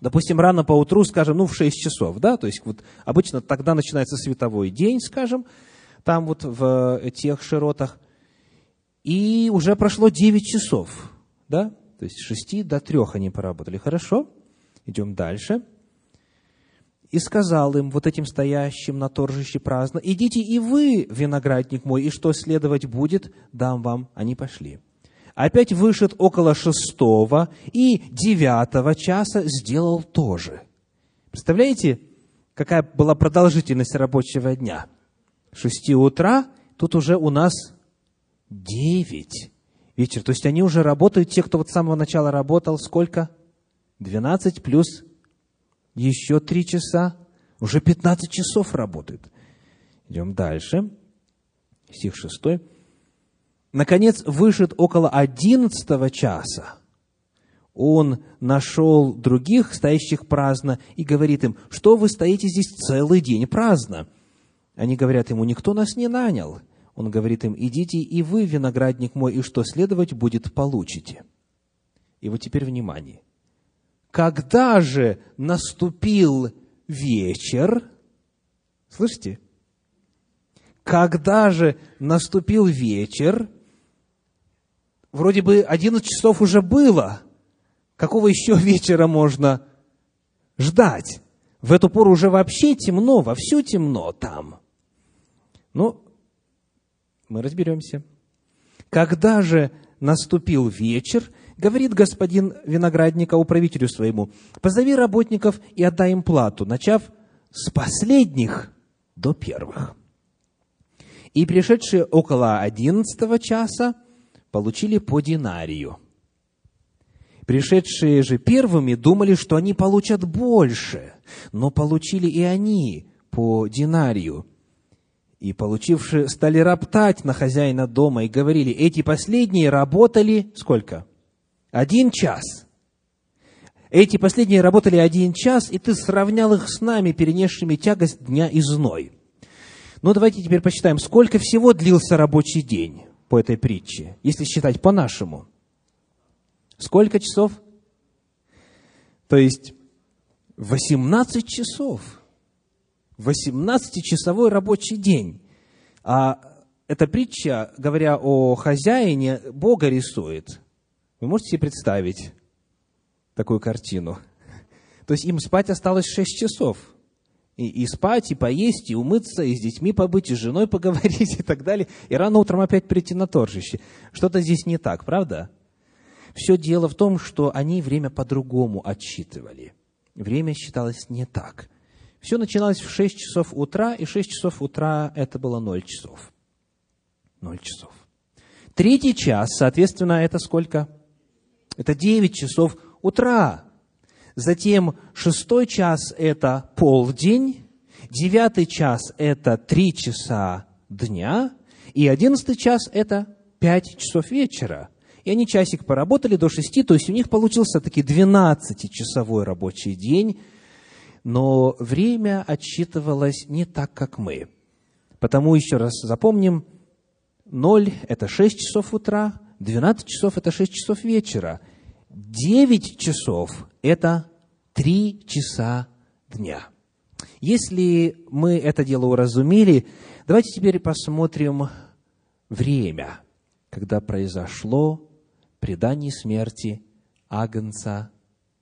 допустим, рано по утру, скажем, ну, в 6 часов, да, то есть вот обычно тогда начинается световой день, скажем, там вот в тех широтах, и уже прошло 9 часов, да, то есть с 6 до 3 они поработали. Хорошо, идем дальше. И сказал им, вот этим стоящим на торжище праздно, идите и вы, виноградник мой, и что следовать будет, дам вам. Они пошли. Опять вышед около шестого и девятого часа сделал то же. Представляете, какая была продолжительность рабочего дня? Шести утра, тут уже у нас девять вечера. То есть они уже работают, те, кто вот с самого начала работал, сколько? Двенадцать плюс еще три часа. Уже пятнадцать часов работают. Идем дальше. Стих шестой. Наконец, вышед около одиннадцатого часа, он нашел других, стоящих праздно, и говорит им, что вы стоите здесь целый день праздно? Они говорят ему, никто нас не нанял. Он говорит им, идите и вы, виноградник мой, и что следовать будет, получите. И вот теперь внимание. Когда же наступил вечер, слышите? Когда же наступил вечер, вроде бы 11 часов уже было. Какого еще вечера можно ждать? В эту пору уже вообще темно, вовсю темно там. Ну, мы разберемся. Когда же наступил вечер, говорит господин виноградника управителю своему, позови работников и отдай им плату, начав с последних до первых. И пришедшие около одиннадцатого часа получили по динарию. Пришедшие же первыми думали, что они получат больше, но получили и они по динарию. И получившие стали роптать на хозяина дома и говорили, эти последние работали сколько? Один час. Эти последние работали один час, и ты сравнял их с нами, перенесшими тягость дня и зной. Ну, давайте теперь посчитаем, сколько всего длился рабочий день по этой притче, если считать по-нашему. Сколько часов? То есть 18 часов. 18-часовой рабочий день. А эта притча, говоря о хозяине, Бога рисует. Вы можете себе представить такую картину? То есть им спать осталось 6 часов – и, и спать, и поесть, и умыться, и с детьми побыть, и с женой поговорить и так далее, и рано утром опять прийти на торжище. Что-то здесь не так, правда? Все дело в том, что они время по-другому отсчитывали. Время считалось не так. Все начиналось в 6 часов утра, и 6 часов утра это было 0 часов. 0 часов. Третий час, соответственно, это сколько? Это 9 часов утра. Затем шестой час – это полдень, девятый час – это три часа дня, и одиннадцатый час – это пять часов вечера. И они часик поработали до шести, то есть у них получился таки 12-часовой рабочий день, но время отсчитывалось не так, как мы. Потому еще раз запомним, 0 – это 6 часов утра, 12 часов – это 6 часов вечера – Девять часов – это три часа дня. Если мы это дело уразумели, давайте теперь посмотрим время, когда произошло предание смерти Агнца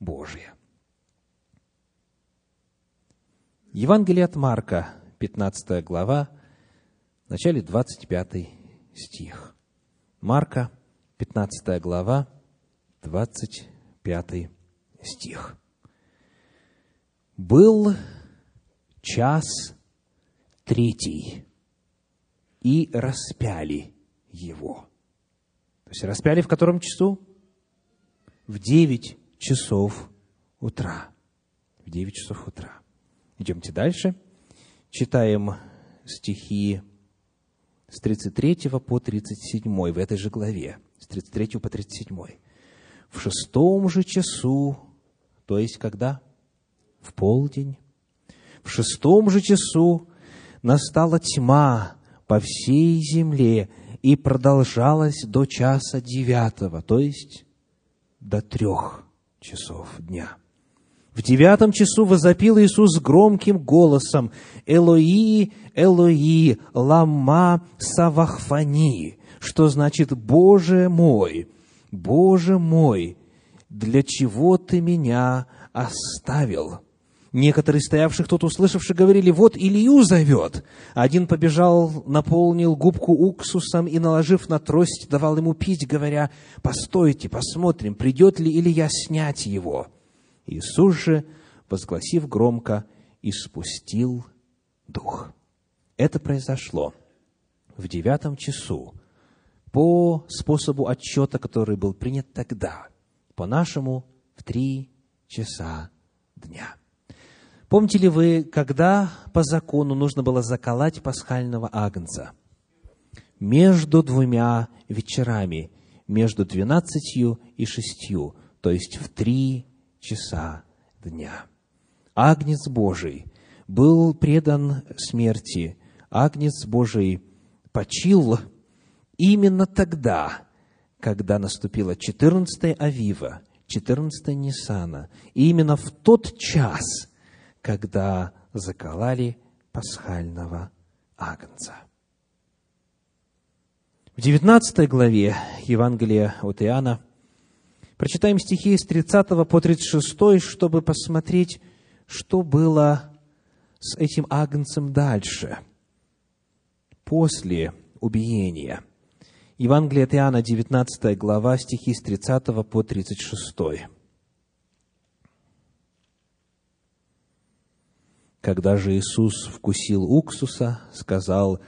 Божия. Евангелие от Марка, 15 глава, в начале 25 стих. Марка, 15 глава, 25 стих. «Был час третий, и распяли его». То есть распяли в котором часу? В девять часов утра. В девять часов утра. Идемте дальше. Читаем стихи с 33 по 37 в этой же главе. С 33 по 37 в шестом же часу, то есть когда? В полдень. В шестом же часу настала тьма по всей земле и продолжалась до часа девятого, то есть до трех часов дня. В девятом часу возопил Иисус громким голосом «Элои, Элои, лама савахфани», что значит «Боже мой, Боже мой, для чего ты меня оставил? Некоторые стоявших тут услышавшие говорили, вот Илью зовет. Один побежал, наполнил губку уксусом и, наложив на трость, давал ему пить, говоря, постойте, посмотрим, придет ли Илья снять его. Иисус же, возгласив громко, испустил дух. Это произошло в девятом часу по способу отчета, который был принят тогда, по-нашему в три часа дня. Помните ли вы, когда по закону нужно было заколоть пасхального агнца? Между двумя вечерами, между двенадцатью и шестью, то есть в три часа дня. Агнец Божий был предан смерти, Агнец Божий почил именно тогда, когда наступила 14 Авива, 14 Ниссана, и именно в тот час, когда заколали пасхального агнца. В 19 главе Евангелия от Иоанна прочитаем стихи с 30 по 36, чтобы посмотреть, что было с этим агнцем дальше, после убиения. Евангелие от Иоанна, 19 глава, стихи с 30 по 36. Когда же Иисус вкусил уксуса, сказал,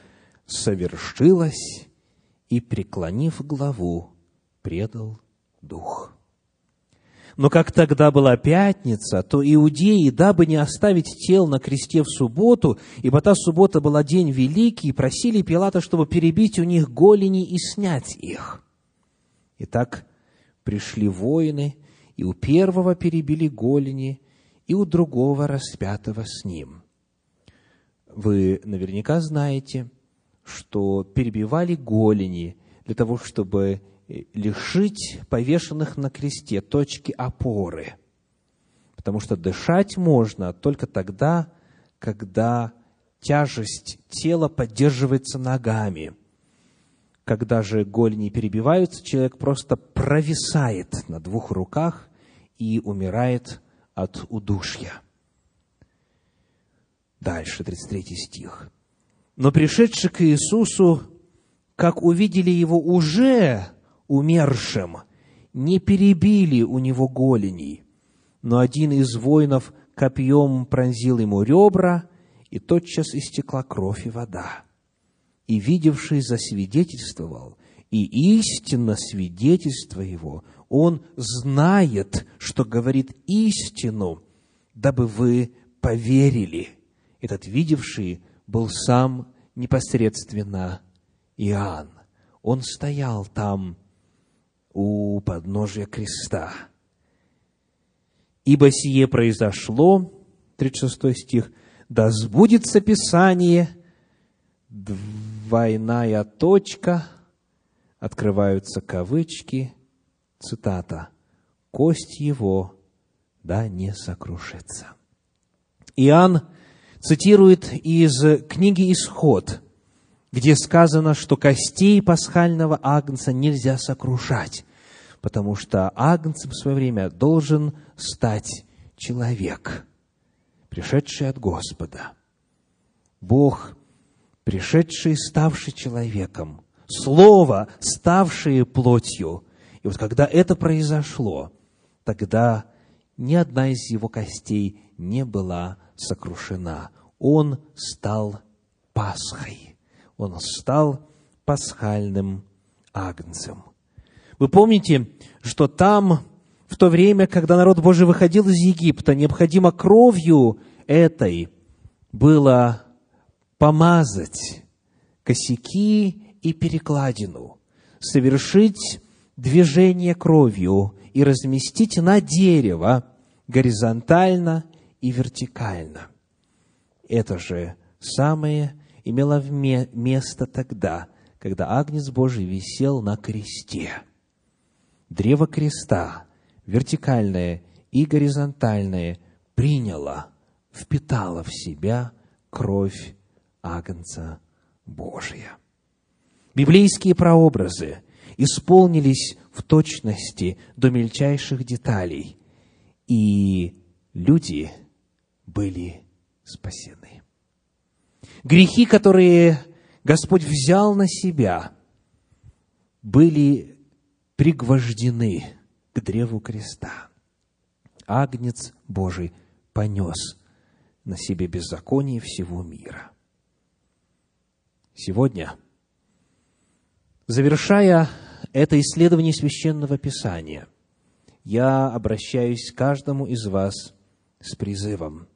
«Совершилось», и, преклонив главу, предал дух. Но как тогда была пятница, то иудеи, дабы не оставить тел на кресте в субботу, ибо та суббота была день великий, просили Пилата, чтобы перебить у них голени и снять их. Итак, пришли воины, и у первого перебили голени, и у другого распятого с ним. Вы наверняка знаете, что перебивали голени для того, чтобы лишить повешенных на кресте точки опоры. Потому что дышать можно только тогда, когда тяжесть тела поддерживается ногами. Когда же голени перебиваются, человек просто провисает на двух руках и умирает от удушья. Дальше, 33 стих. «Но пришедшие к Иисусу, как увидели его уже умершим, не перебили у него голеней, но один из воинов копьем пронзил ему ребра, и тотчас истекла кровь и вода. И видевший засвидетельствовал, и истинно свидетельство его – он знает, что говорит истину, дабы вы поверили. Этот видевший был сам непосредственно Иоанн. Он стоял там у подножия креста. «Ибо сие произошло, 36 стих, да сбудется Писание, двойная точка, открываются кавычки, цитата, «кость его да не сокрушится». Иоанн цитирует из книги «Исход», где сказано, что костей пасхального агнца нельзя сокрушать, потому что агнцем в свое время должен стать человек, пришедший от Господа. Бог, пришедший, ставший человеком, Слово, ставшее плотью – и вот когда это произошло, тогда ни одна из его костей не была сокрушена. Он стал Пасхой. Он стал пасхальным агнцем. Вы помните, что там, в то время, когда народ Божий выходил из Египта, необходимо кровью этой было помазать косяки и перекладину, совершить движение кровью и разместить на дерево горизонтально и вертикально. Это же самое имело место тогда, когда Агнец Божий висел на кресте. Древо креста, вертикальное и горизонтальное, приняло, впитало в себя кровь Агнца Божия. Библейские прообразы исполнились в точности до мельчайших деталей. И люди были спасены. Грехи, которые Господь взял на себя, были пригвождены к древу креста. Агнец Божий понес на себе беззаконие всего мира. Сегодня, завершая это исследование священного писания, я обращаюсь к каждому из вас с призывом.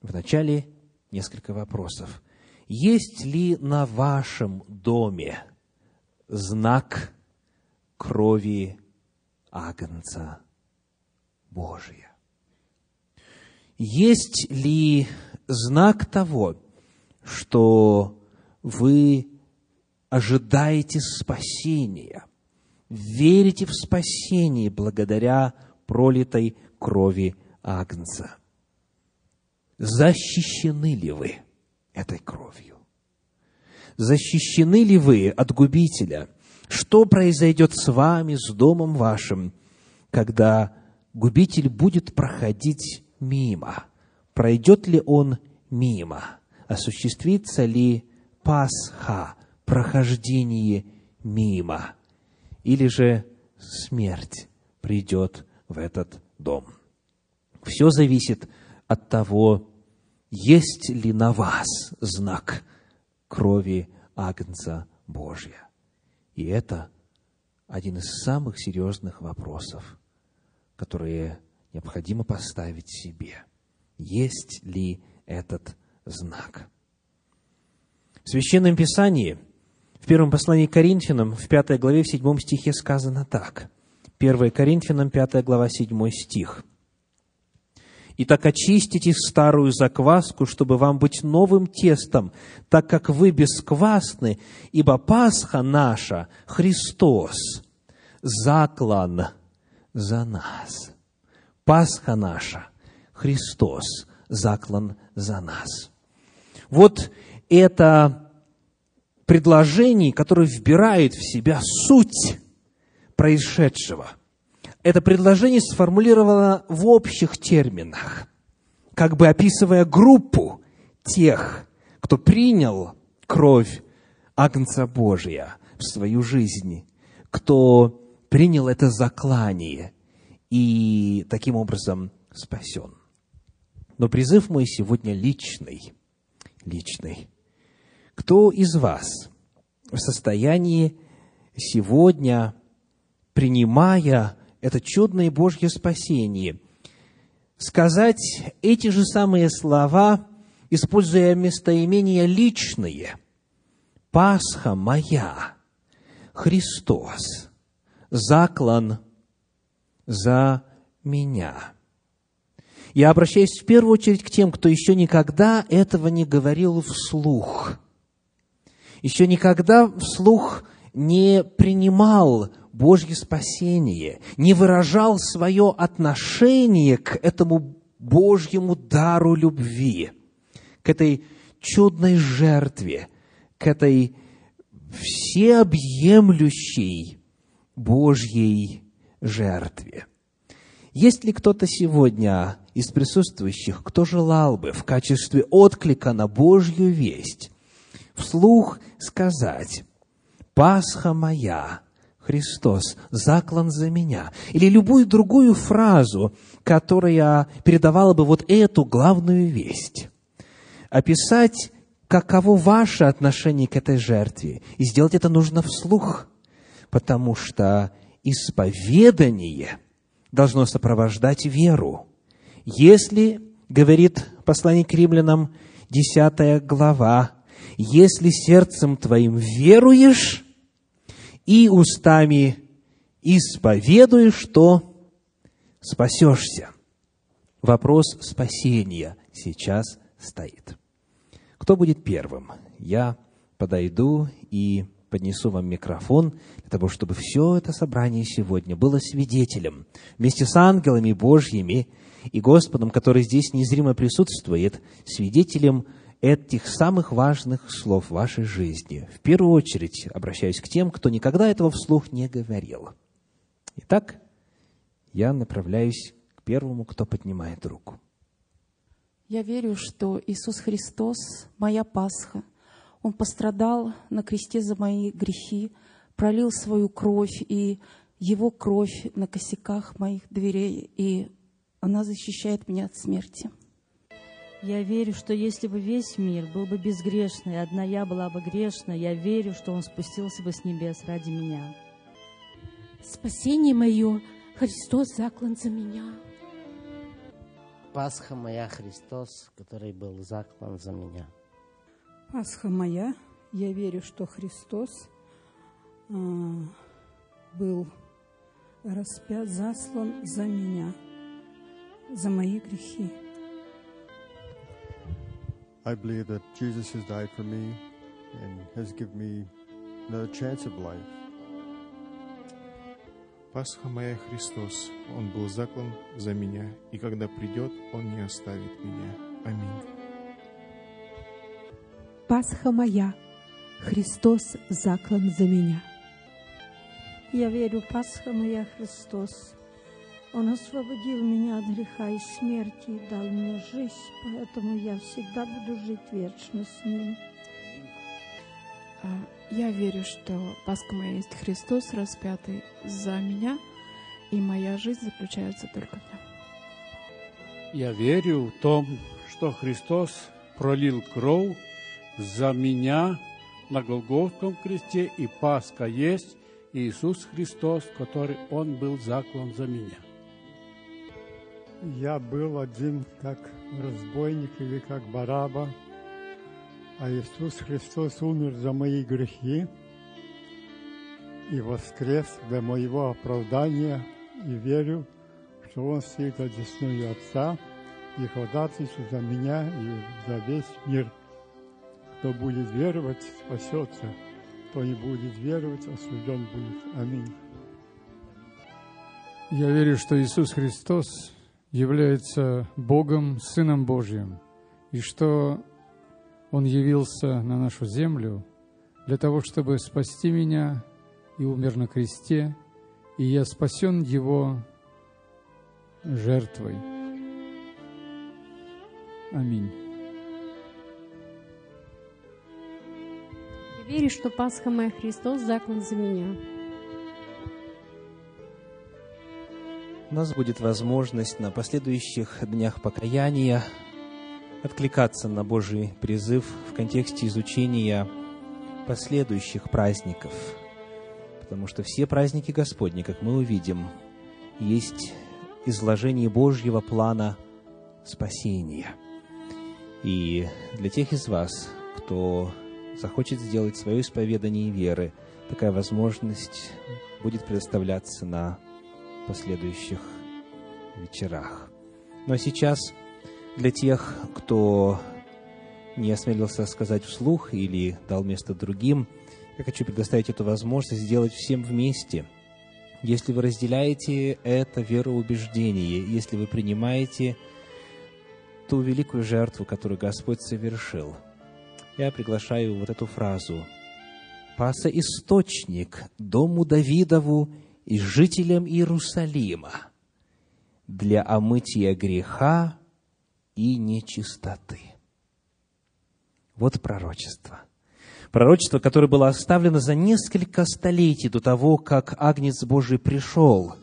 Вначале несколько вопросов. Есть ли на вашем доме знак крови Агнца Божия? Есть ли знак того, что вы ожидаете спасения, верите в спасение благодаря пролитой крови Агнца? Защищены ли вы этой кровью? Защищены ли вы от губителя? Что произойдет с вами, с домом вашим, когда губитель будет проходить мимо? Пройдет ли он мимо? Осуществится ли Пасха, прохождение мимо? Или же смерть придет в этот дом? Все зависит от того, есть ли на вас знак крови Агнца Божия. И это один из самых серьезных вопросов, которые необходимо поставить себе. Есть ли этот знак? В Священном Писании, в первом послании к Коринфянам, в пятой главе, в седьмом стихе сказано так. 1 Коринфянам, пятая глава, седьмой стих. И так очистите старую закваску, чтобы вам быть новым тестом, так как вы бесквасны, ибо Пасха наша, Христос, заклан за нас. Пасха наша, Христос, заклан за нас. Вот это предложение, которое вбирает в себя суть происшедшего – это предложение сформулировано в общих терминах, как бы описывая группу тех, кто принял кровь Агнца Божия в свою жизнь, кто принял это заклание и таким образом спасен. Но призыв мой сегодня личный. Личный. Кто из вас в состоянии сегодня, принимая это чудное Божье спасение, сказать эти же самые слова, используя местоимения личные. Пасха моя, Христос, заклан за меня. Я обращаюсь в первую очередь к тем, кто еще никогда этого не говорил вслух, еще никогда вслух не принимал Божье спасение, не выражал свое отношение к этому Божьему дару любви, к этой чудной жертве, к этой всеобъемлющей Божьей жертве. Есть ли кто-то сегодня из присутствующих, кто желал бы в качестве отклика на Божью весть вслух сказать «Пасха моя, Христос, заклан за меня. Или любую другую фразу, которая передавала бы вот эту главную весть. Описать, каково ваше отношение к этой жертве. И сделать это нужно вслух, потому что исповедание должно сопровождать веру. Если, говорит посланник к римлянам, 10 глава, если сердцем твоим веруешь, и устами исповедуешь, что спасешься. Вопрос спасения сейчас стоит. Кто будет первым? Я подойду и поднесу вам микрофон для того, чтобы все это собрание сегодня было свидетелем вместе с ангелами Божьими и Господом, который здесь незримо присутствует, свидетелем этих самых важных слов вашей жизни. В первую очередь обращаюсь к тем, кто никогда этого вслух не говорил. Итак, я направляюсь к первому, кто поднимает руку. Я верю, что Иисус Христос – моя Пасха. Он пострадал на кресте за мои грехи, пролил свою кровь, и Его кровь на косяках моих дверей, и она защищает меня от смерти. Я верю, что если бы весь мир был бы безгрешный, и одна я была бы грешна, я верю, что Он спустился бы с небес ради меня. Спасение мое, Христос заклан за меня. Пасха моя Христос, который был заклан за меня. Пасха моя, я верю, что Христос э, был распят, заслан за меня, за мои грехи. I believe that Jesus has died for me and has given me another chance of life. Пасха моя Христос, Он был заклан за меня, и когда придет, Он не оставит меня. Аминь. Пасха моя, Христос заклан за меня. Я верю, Пасха моя Христос. Он освободил меня от греха и смерти и дал мне жизнь, поэтому я всегда буду жить вечно с Ним. А, Я верю, что Пасха моя есть Христос, распятый за меня, и моя жизнь заключается только в нем. Я верю в том, что Христос пролил кровь за меня на Голгофском кресте, и Пасха есть Иисус Христос, который Он был заклан за меня. Я был один как разбойник или как бараба, а Иисус Христос умер за мои грехи и воскрес для моего оправдания, и верю, что Он стоит одесную Отца и ходатайствует за меня и за весь мир. Кто будет веровать, спасется. Кто не будет веровать, осужден будет. Аминь. Я верю, что Иисус Христос является Богом, Сыном Божьим, и что Он явился на нашу землю для того, чтобы спасти меня и умер на кресте, и я спасен Его жертвой. Аминь. Я верю, что Пасха моя Христос заклан за меня. У нас будет возможность на последующих днях покаяния откликаться на Божий призыв в контексте изучения последующих праздников. Потому что все праздники Господни, как мы увидим, есть изложение Божьего плана спасения. И для тех из вас, кто захочет сделать свое исповедание веры, такая возможность будет предоставляться на последующих вечерах. А сейчас для тех, кто не осмелился сказать вслух или дал место другим, я хочу предоставить эту возможность сделать всем вместе. Если вы разделяете это вероубеждение, если вы принимаете ту великую жертву, которую Господь совершил, я приглашаю вот эту фразу. «Паса источник дому Давидову и жителям Иерусалима для омытия греха и нечистоты». Вот пророчество. Пророчество, которое было оставлено за несколько столетий до того, как Агнец Божий пришел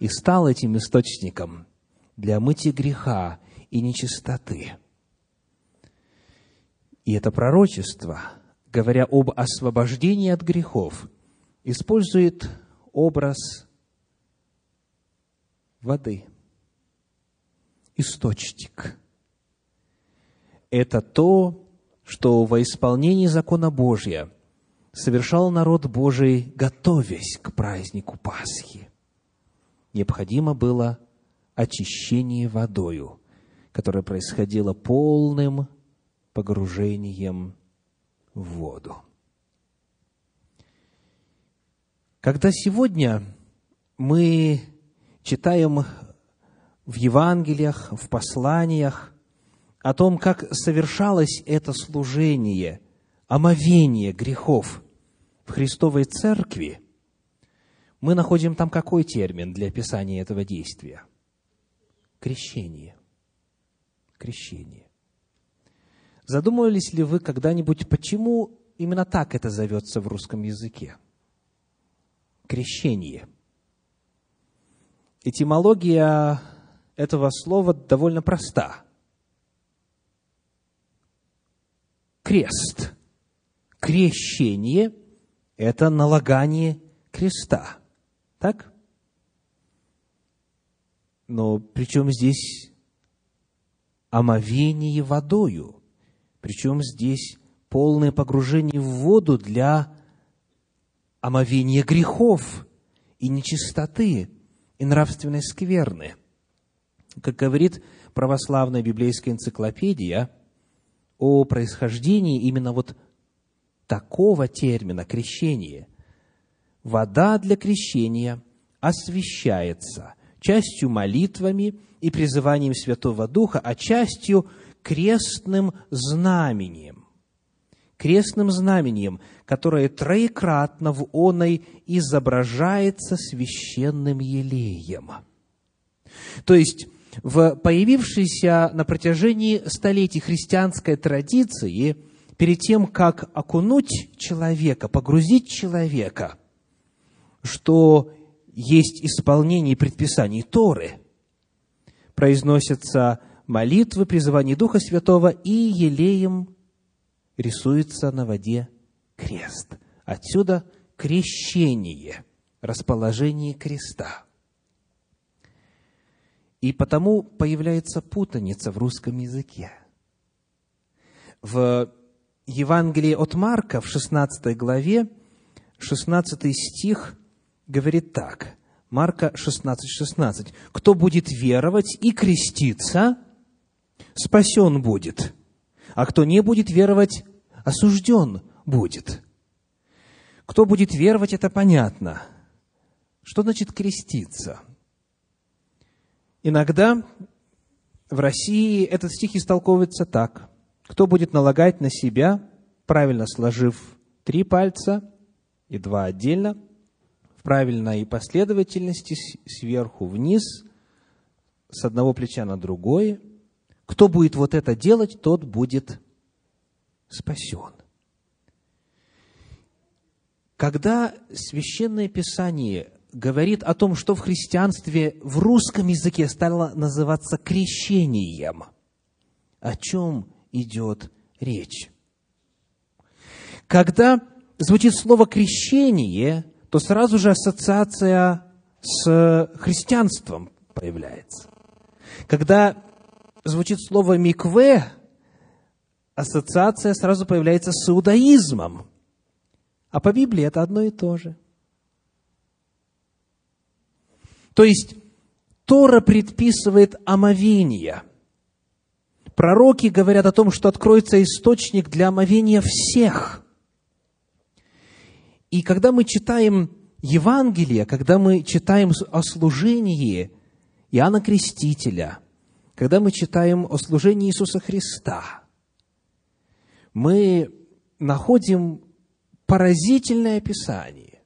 и стал этим источником для омытия греха и нечистоты. И это пророчество, говоря об освобождении от грехов, использует образ воды, источник. Это то, что во исполнении закона Божия совершал народ Божий, готовясь к празднику Пасхи. Необходимо было очищение водою, которое происходило полным погружением в воду. Когда сегодня мы читаем в Евангелиях, в посланиях о том, как совершалось это служение, омовение грехов в Христовой Церкви, мы находим там какой термин для описания этого действия? Крещение. крещение. Задумывались ли вы когда-нибудь, почему именно так это зовется в русском языке? Крещение. Этимология этого слова довольно проста. Крест. Крещение – это налагание креста. Так? Но причем здесь омовение водою? Причем здесь полное погружение в воду для омовения грехов и нечистоты, и нравственной скверны. Как говорит православная библейская энциклопедия о происхождении именно вот такого термина крещение. Вода для крещения освящается частью молитвами и призыванием Святого Духа, а частью крестным знамением. Крестным знамением, которое троекратно в оной изображается священным елеем. То есть, в появившейся на протяжении столетий христианской традиции, перед тем, как окунуть человека, погрузить человека, что есть исполнение предписаний Торы, произносятся молитвы, призывание Духа Святого, и елеем рисуется на воде крест. Отсюда крещение, расположение креста. И потому появляется путаница в русском языке. В Евангелии от Марка в 16 главе, 16 стих говорит так. Марка 16, 16. «Кто будет веровать и креститься, спасен будет, а кто не будет веровать, осужден будет». Кто будет веровать, это понятно. Что значит креститься? Иногда в России этот стих истолковывается так. Кто будет налагать на себя, правильно сложив три пальца и два отдельно, в правильной последовательности сверху вниз, с одного плеча на другое, кто будет вот это делать, тот будет спасен. Когда Священное Писание говорит о том, что в христианстве в русском языке стало называться крещением, о чем идет речь? Когда звучит слово «крещение», то сразу же ассоциация с христианством появляется. Когда звучит слово «микве», ассоциация сразу появляется с иудаизмом. А по Библии это одно и то же. То есть, Тора предписывает омовение. Пророки говорят о том, что откроется источник для омовения всех. И когда мы читаем Евангелие, когда мы читаем о служении Иоанна Крестителя, когда мы читаем о служении Иисуса Христа, мы находим поразительное описание.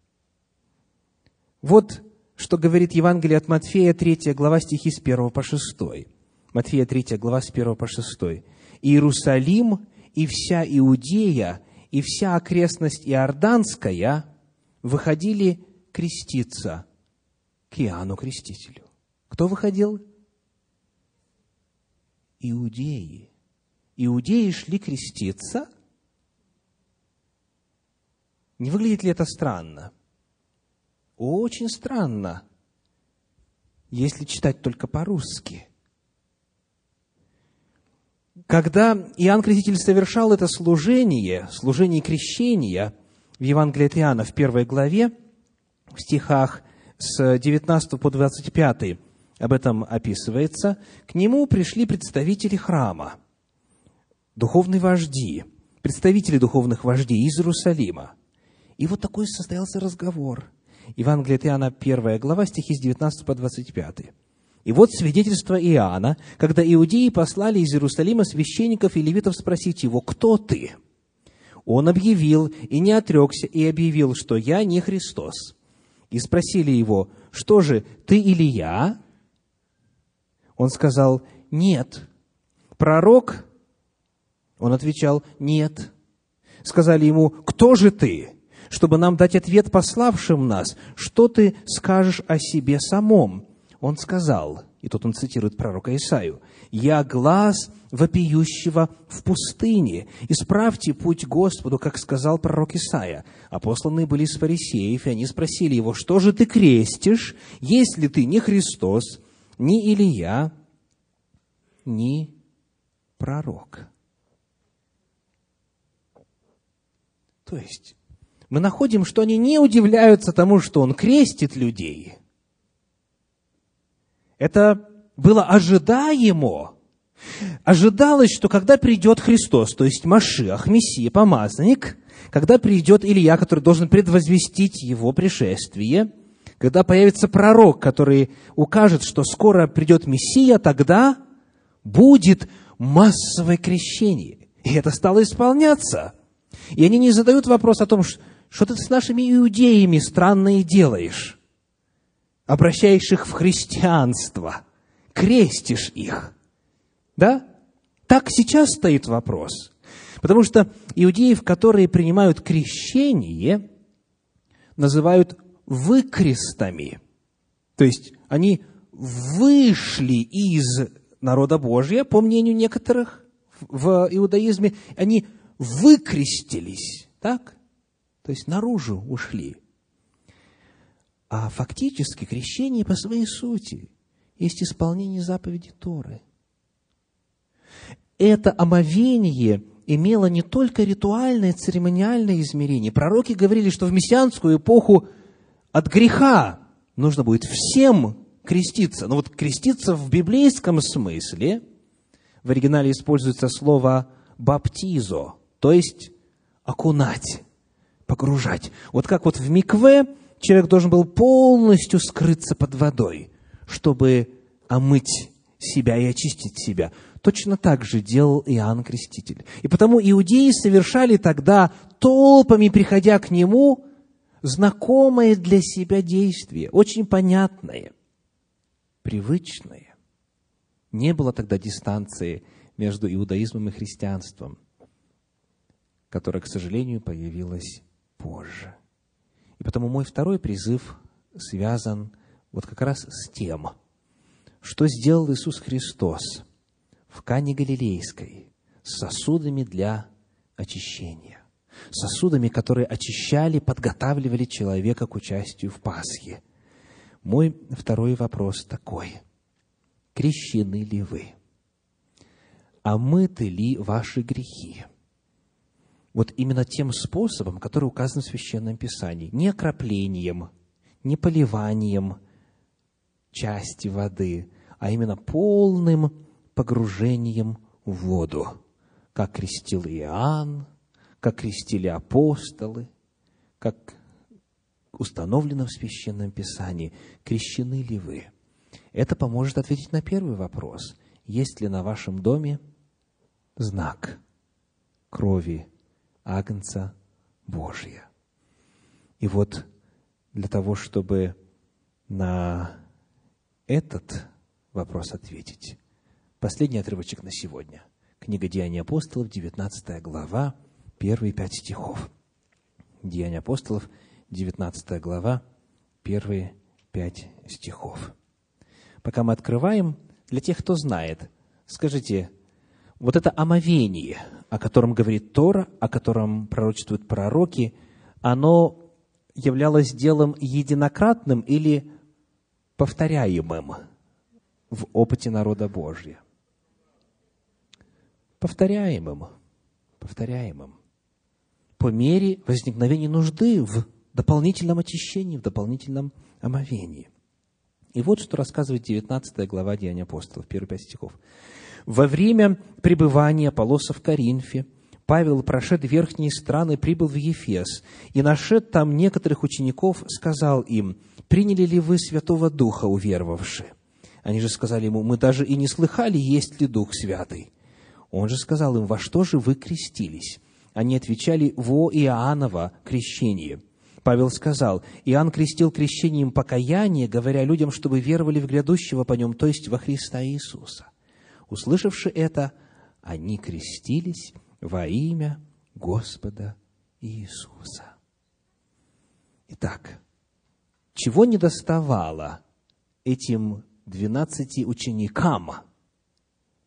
Вот что говорит Евангелие от Матфея, 3 глава, стихи с 1 по 6. Матфея, 3 глава, с 1 по 6. «Иерусалим и вся Иудея, и вся окрестность Иорданская выходили креститься к Иоанну Крестителю». Кто выходил? Иудеи. Иудеи шли креститься – не выглядит ли это странно? Очень странно, если читать только по-русски. Когда Иоанн Креститель совершал это служение, служение крещения в Евангелии от Иоанна в первой главе, в стихах с 19 по 25 об этом описывается, к нему пришли представители храма, духовные вожди, представители духовных вождей из Иерусалима. И вот такой состоялся разговор. Евангелие от Иоанна, 1 глава, стихи с 19 по 25. И вот свидетельство Иоанна, когда иудеи послали из Иерусалима священников и левитов спросить его, кто ты? Он объявил и не отрекся, и объявил, что я не Христос. И спросили его, что же, ты или я? Он сказал, нет. пророк? Он отвечал, нет. Сказали ему, кто же ты? Чтобы нам дать ответ пославшим нас, что ты скажешь о себе самом? Он сказал, и тут он цитирует пророка Исаию, «Я глаз вопиющего в пустыне. Исправьте путь Господу, как сказал пророк Исаия». А посланные были из фарисеев, и они спросили его, «Что же ты крестишь, если ты не Христос, ни Илия, ни пророк?» То есть, мы находим, что они не удивляются тому, что он крестит людей. Это было ожидаемо. Ожидалось, что когда придет Христос, то есть Машиах, Мессия, помазанник, когда придет Илья, который должен предвозвестить его пришествие, когда появится пророк, который укажет, что скоро придет Мессия, тогда будет массовое крещение. И это стало исполняться. И они не задают вопрос о том, что ты с нашими иудеями странное делаешь, обращаешь их в христианство – крестишь их. Да? Так сейчас стоит вопрос. Потому что иудеев, которые принимают крещение, называют выкрестами. То есть они вышли из народа Божия, по мнению некоторых в иудаизме, они выкрестились, так? То есть наружу ушли. А фактически крещение по своей сути есть исполнение заповеди Торы. Это омовение имело не только ритуальное, церемониальное измерение. Пророки говорили, что в мессианскую эпоху от греха нужно будет всем креститься. Но вот креститься в библейском смысле, в оригинале используется слово «баптизо», то есть окунать, погружать. Вот как вот в микве человек должен был полностью скрыться под водой чтобы омыть себя и очистить себя. Точно так же делал Иоанн Креститель. И потому иудеи совершали тогда, толпами приходя к нему, знакомое для себя действие, очень понятное, привычное. Не было тогда дистанции между иудаизмом и христианством, которая, к сожалению, появилась позже. И потому мой второй призыв связан вот как раз с тем, что сделал Иисус Христос в Кане Галилейской с сосудами для очищения. Сосудами, которые очищали, подготавливали человека к участию в Пасхе. Мой второй вопрос такой. Крещены ли вы? А мыты ли ваши грехи? Вот именно тем способом, который указан в Священном Писании. Не окроплением, не поливанием – части воды, а именно полным погружением в воду, как крестил Иоанн, как крестили апостолы, как установлено в Священном Писании, крещены ли вы? Это поможет ответить на первый вопрос. Есть ли на вашем доме знак крови Агнца Божия? И вот для того, чтобы на этот вопрос ответить. Последний отрывочек на сегодня. Книга Деяний апостолов, 19 глава, первые пять стихов. Деяния апостолов, 19 глава, первые пять стихов. Пока мы открываем, для тех, кто знает, скажите, вот это омовение, о котором говорит Тора, о котором пророчествуют пророки, оно являлось делом единократным или повторяемым в опыте народа Божьего. Повторяемым, повторяемым. По мере возникновения нужды в дополнительном очищении, в дополнительном омовении. И вот что рассказывает 19 глава Деяния апостолов, первые пять стихов. «Во время пребывания Аполлоса в Коринфе Павел, прошед верхние страны, прибыл в Ефес, и, нашед там некоторых учеников, сказал им – приняли ли вы Святого Духа, уверовавшие? Они же сказали ему, мы даже и не слыхали, есть ли Дух Святый. Он же сказал им, во что же вы крестились? Они отвечали, во Иоанново крещение. Павел сказал, Иоанн крестил крещением покаяния, говоря людям, чтобы веровали в грядущего по нем, то есть во Христа Иисуса. Услышавши это, они крестились во имя Господа Иисуса. Итак, чего не доставало этим двенадцати ученикам,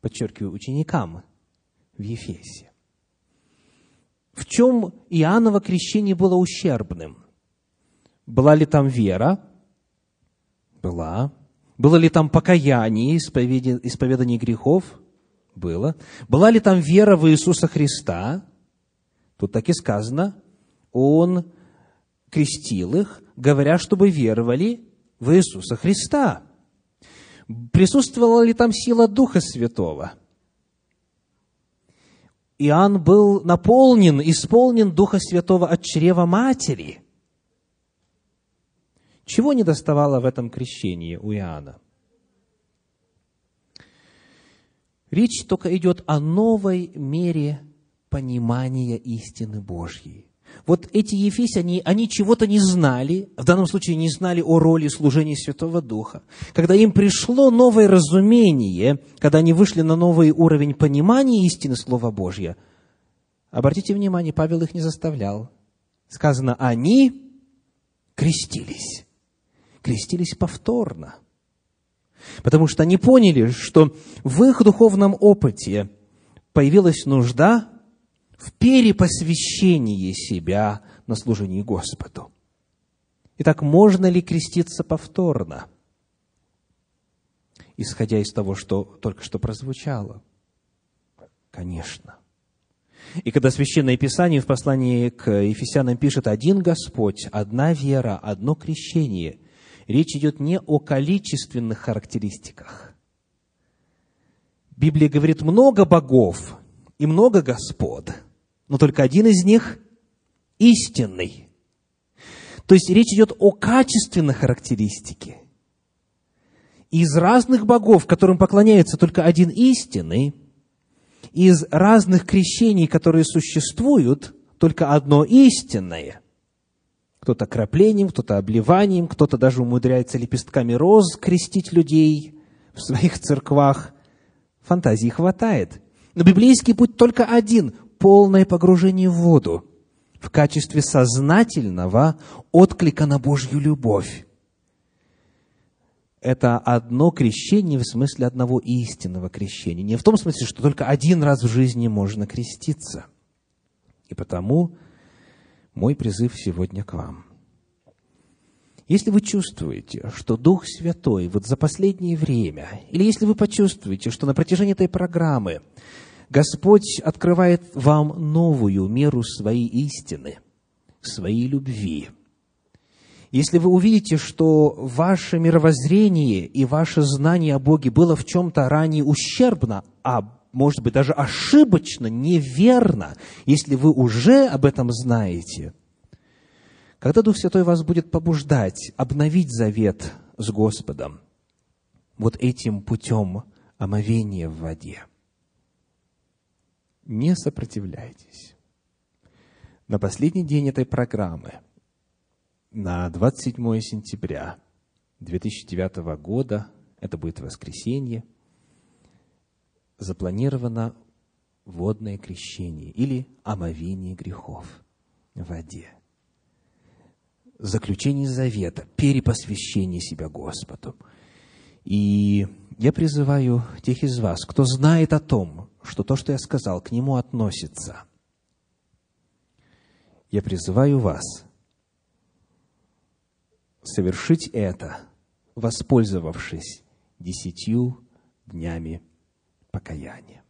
подчеркиваю, ученикам в Ефесе? В чем Иоанново крещение было ущербным? Была ли там вера? Была. Было ли там покаяние, исповедание грехов? Было. Была ли там вера в Иисуса Христа? Тут так и сказано. Он крестил их, говоря, чтобы веровали в Иисуса Христа. Присутствовала ли там сила Духа Святого? Иоанн был наполнен, исполнен Духа Святого от чрева матери. Чего не доставало в этом крещении у Иоанна? Речь только идет о новой мере понимания истины Божьей. Вот эти ефесяне, они чего-то не знали, в данном случае не знали о роли служения Святого Духа. Когда им пришло новое разумение, когда они вышли на новый уровень понимания истины Слова Божьего, обратите внимание, Павел их не заставлял. Сказано, они крестились. Крестились повторно. Потому что они поняли, что в их духовном опыте появилась нужда в перепосвящении себя на служении Господу. Итак, можно ли креститься повторно? Исходя из того, что только что прозвучало. Конечно. И когда Священное Писание в послании к Ефесянам пишет «один Господь, одна вера, одно крещение», речь идет не о количественных характеристиках. Библия говорит много богов и много господ – но только один из них истинный. То есть речь идет о качественной характеристике. Из разных богов, которым поклоняется только один истинный, из разных крещений, которые существуют, только одно истинное. Кто-то краплением, кто-то обливанием, кто-то даже умудряется лепестками роз крестить людей в своих церквах. Фантазии хватает. Но библейский путь только один полное погружение в воду в качестве сознательного отклика на Божью любовь. Это одно крещение в смысле одного истинного крещения. Не в том смысле, что только один раз в жизни можно креститься. И потому мой призыв сегодня к вам. Если вы чувствуете, что Дух Святой вот за последнее время, или если вы почувствуете, что на протяжении этой программы Господь открывает вам новую меру своей истины, своей любви. Если вы увидите, что ваше мировоззрение и ваше знание о Боге было в чем-то ранее ущербно, а может быть даже ошибочно, неверно, если вы уже об этом знаете, когда Дух Святой вас будет побуждать обновить завет с Господом, вот этим путем омовения в воде – не сопротивляйтесь. На последний день этой программы, на 27 сентября 2009 года, это будет воскресенье, запланировано водное крещение или омовение грехов в воде. Заключение завета, перепосвящение себя Господу. И я призываю тех из вас, кто знает о том, что то, что я сказал, к нему относится. Я призываю вас совершить это, воспользовавшись десятью днями покаяния.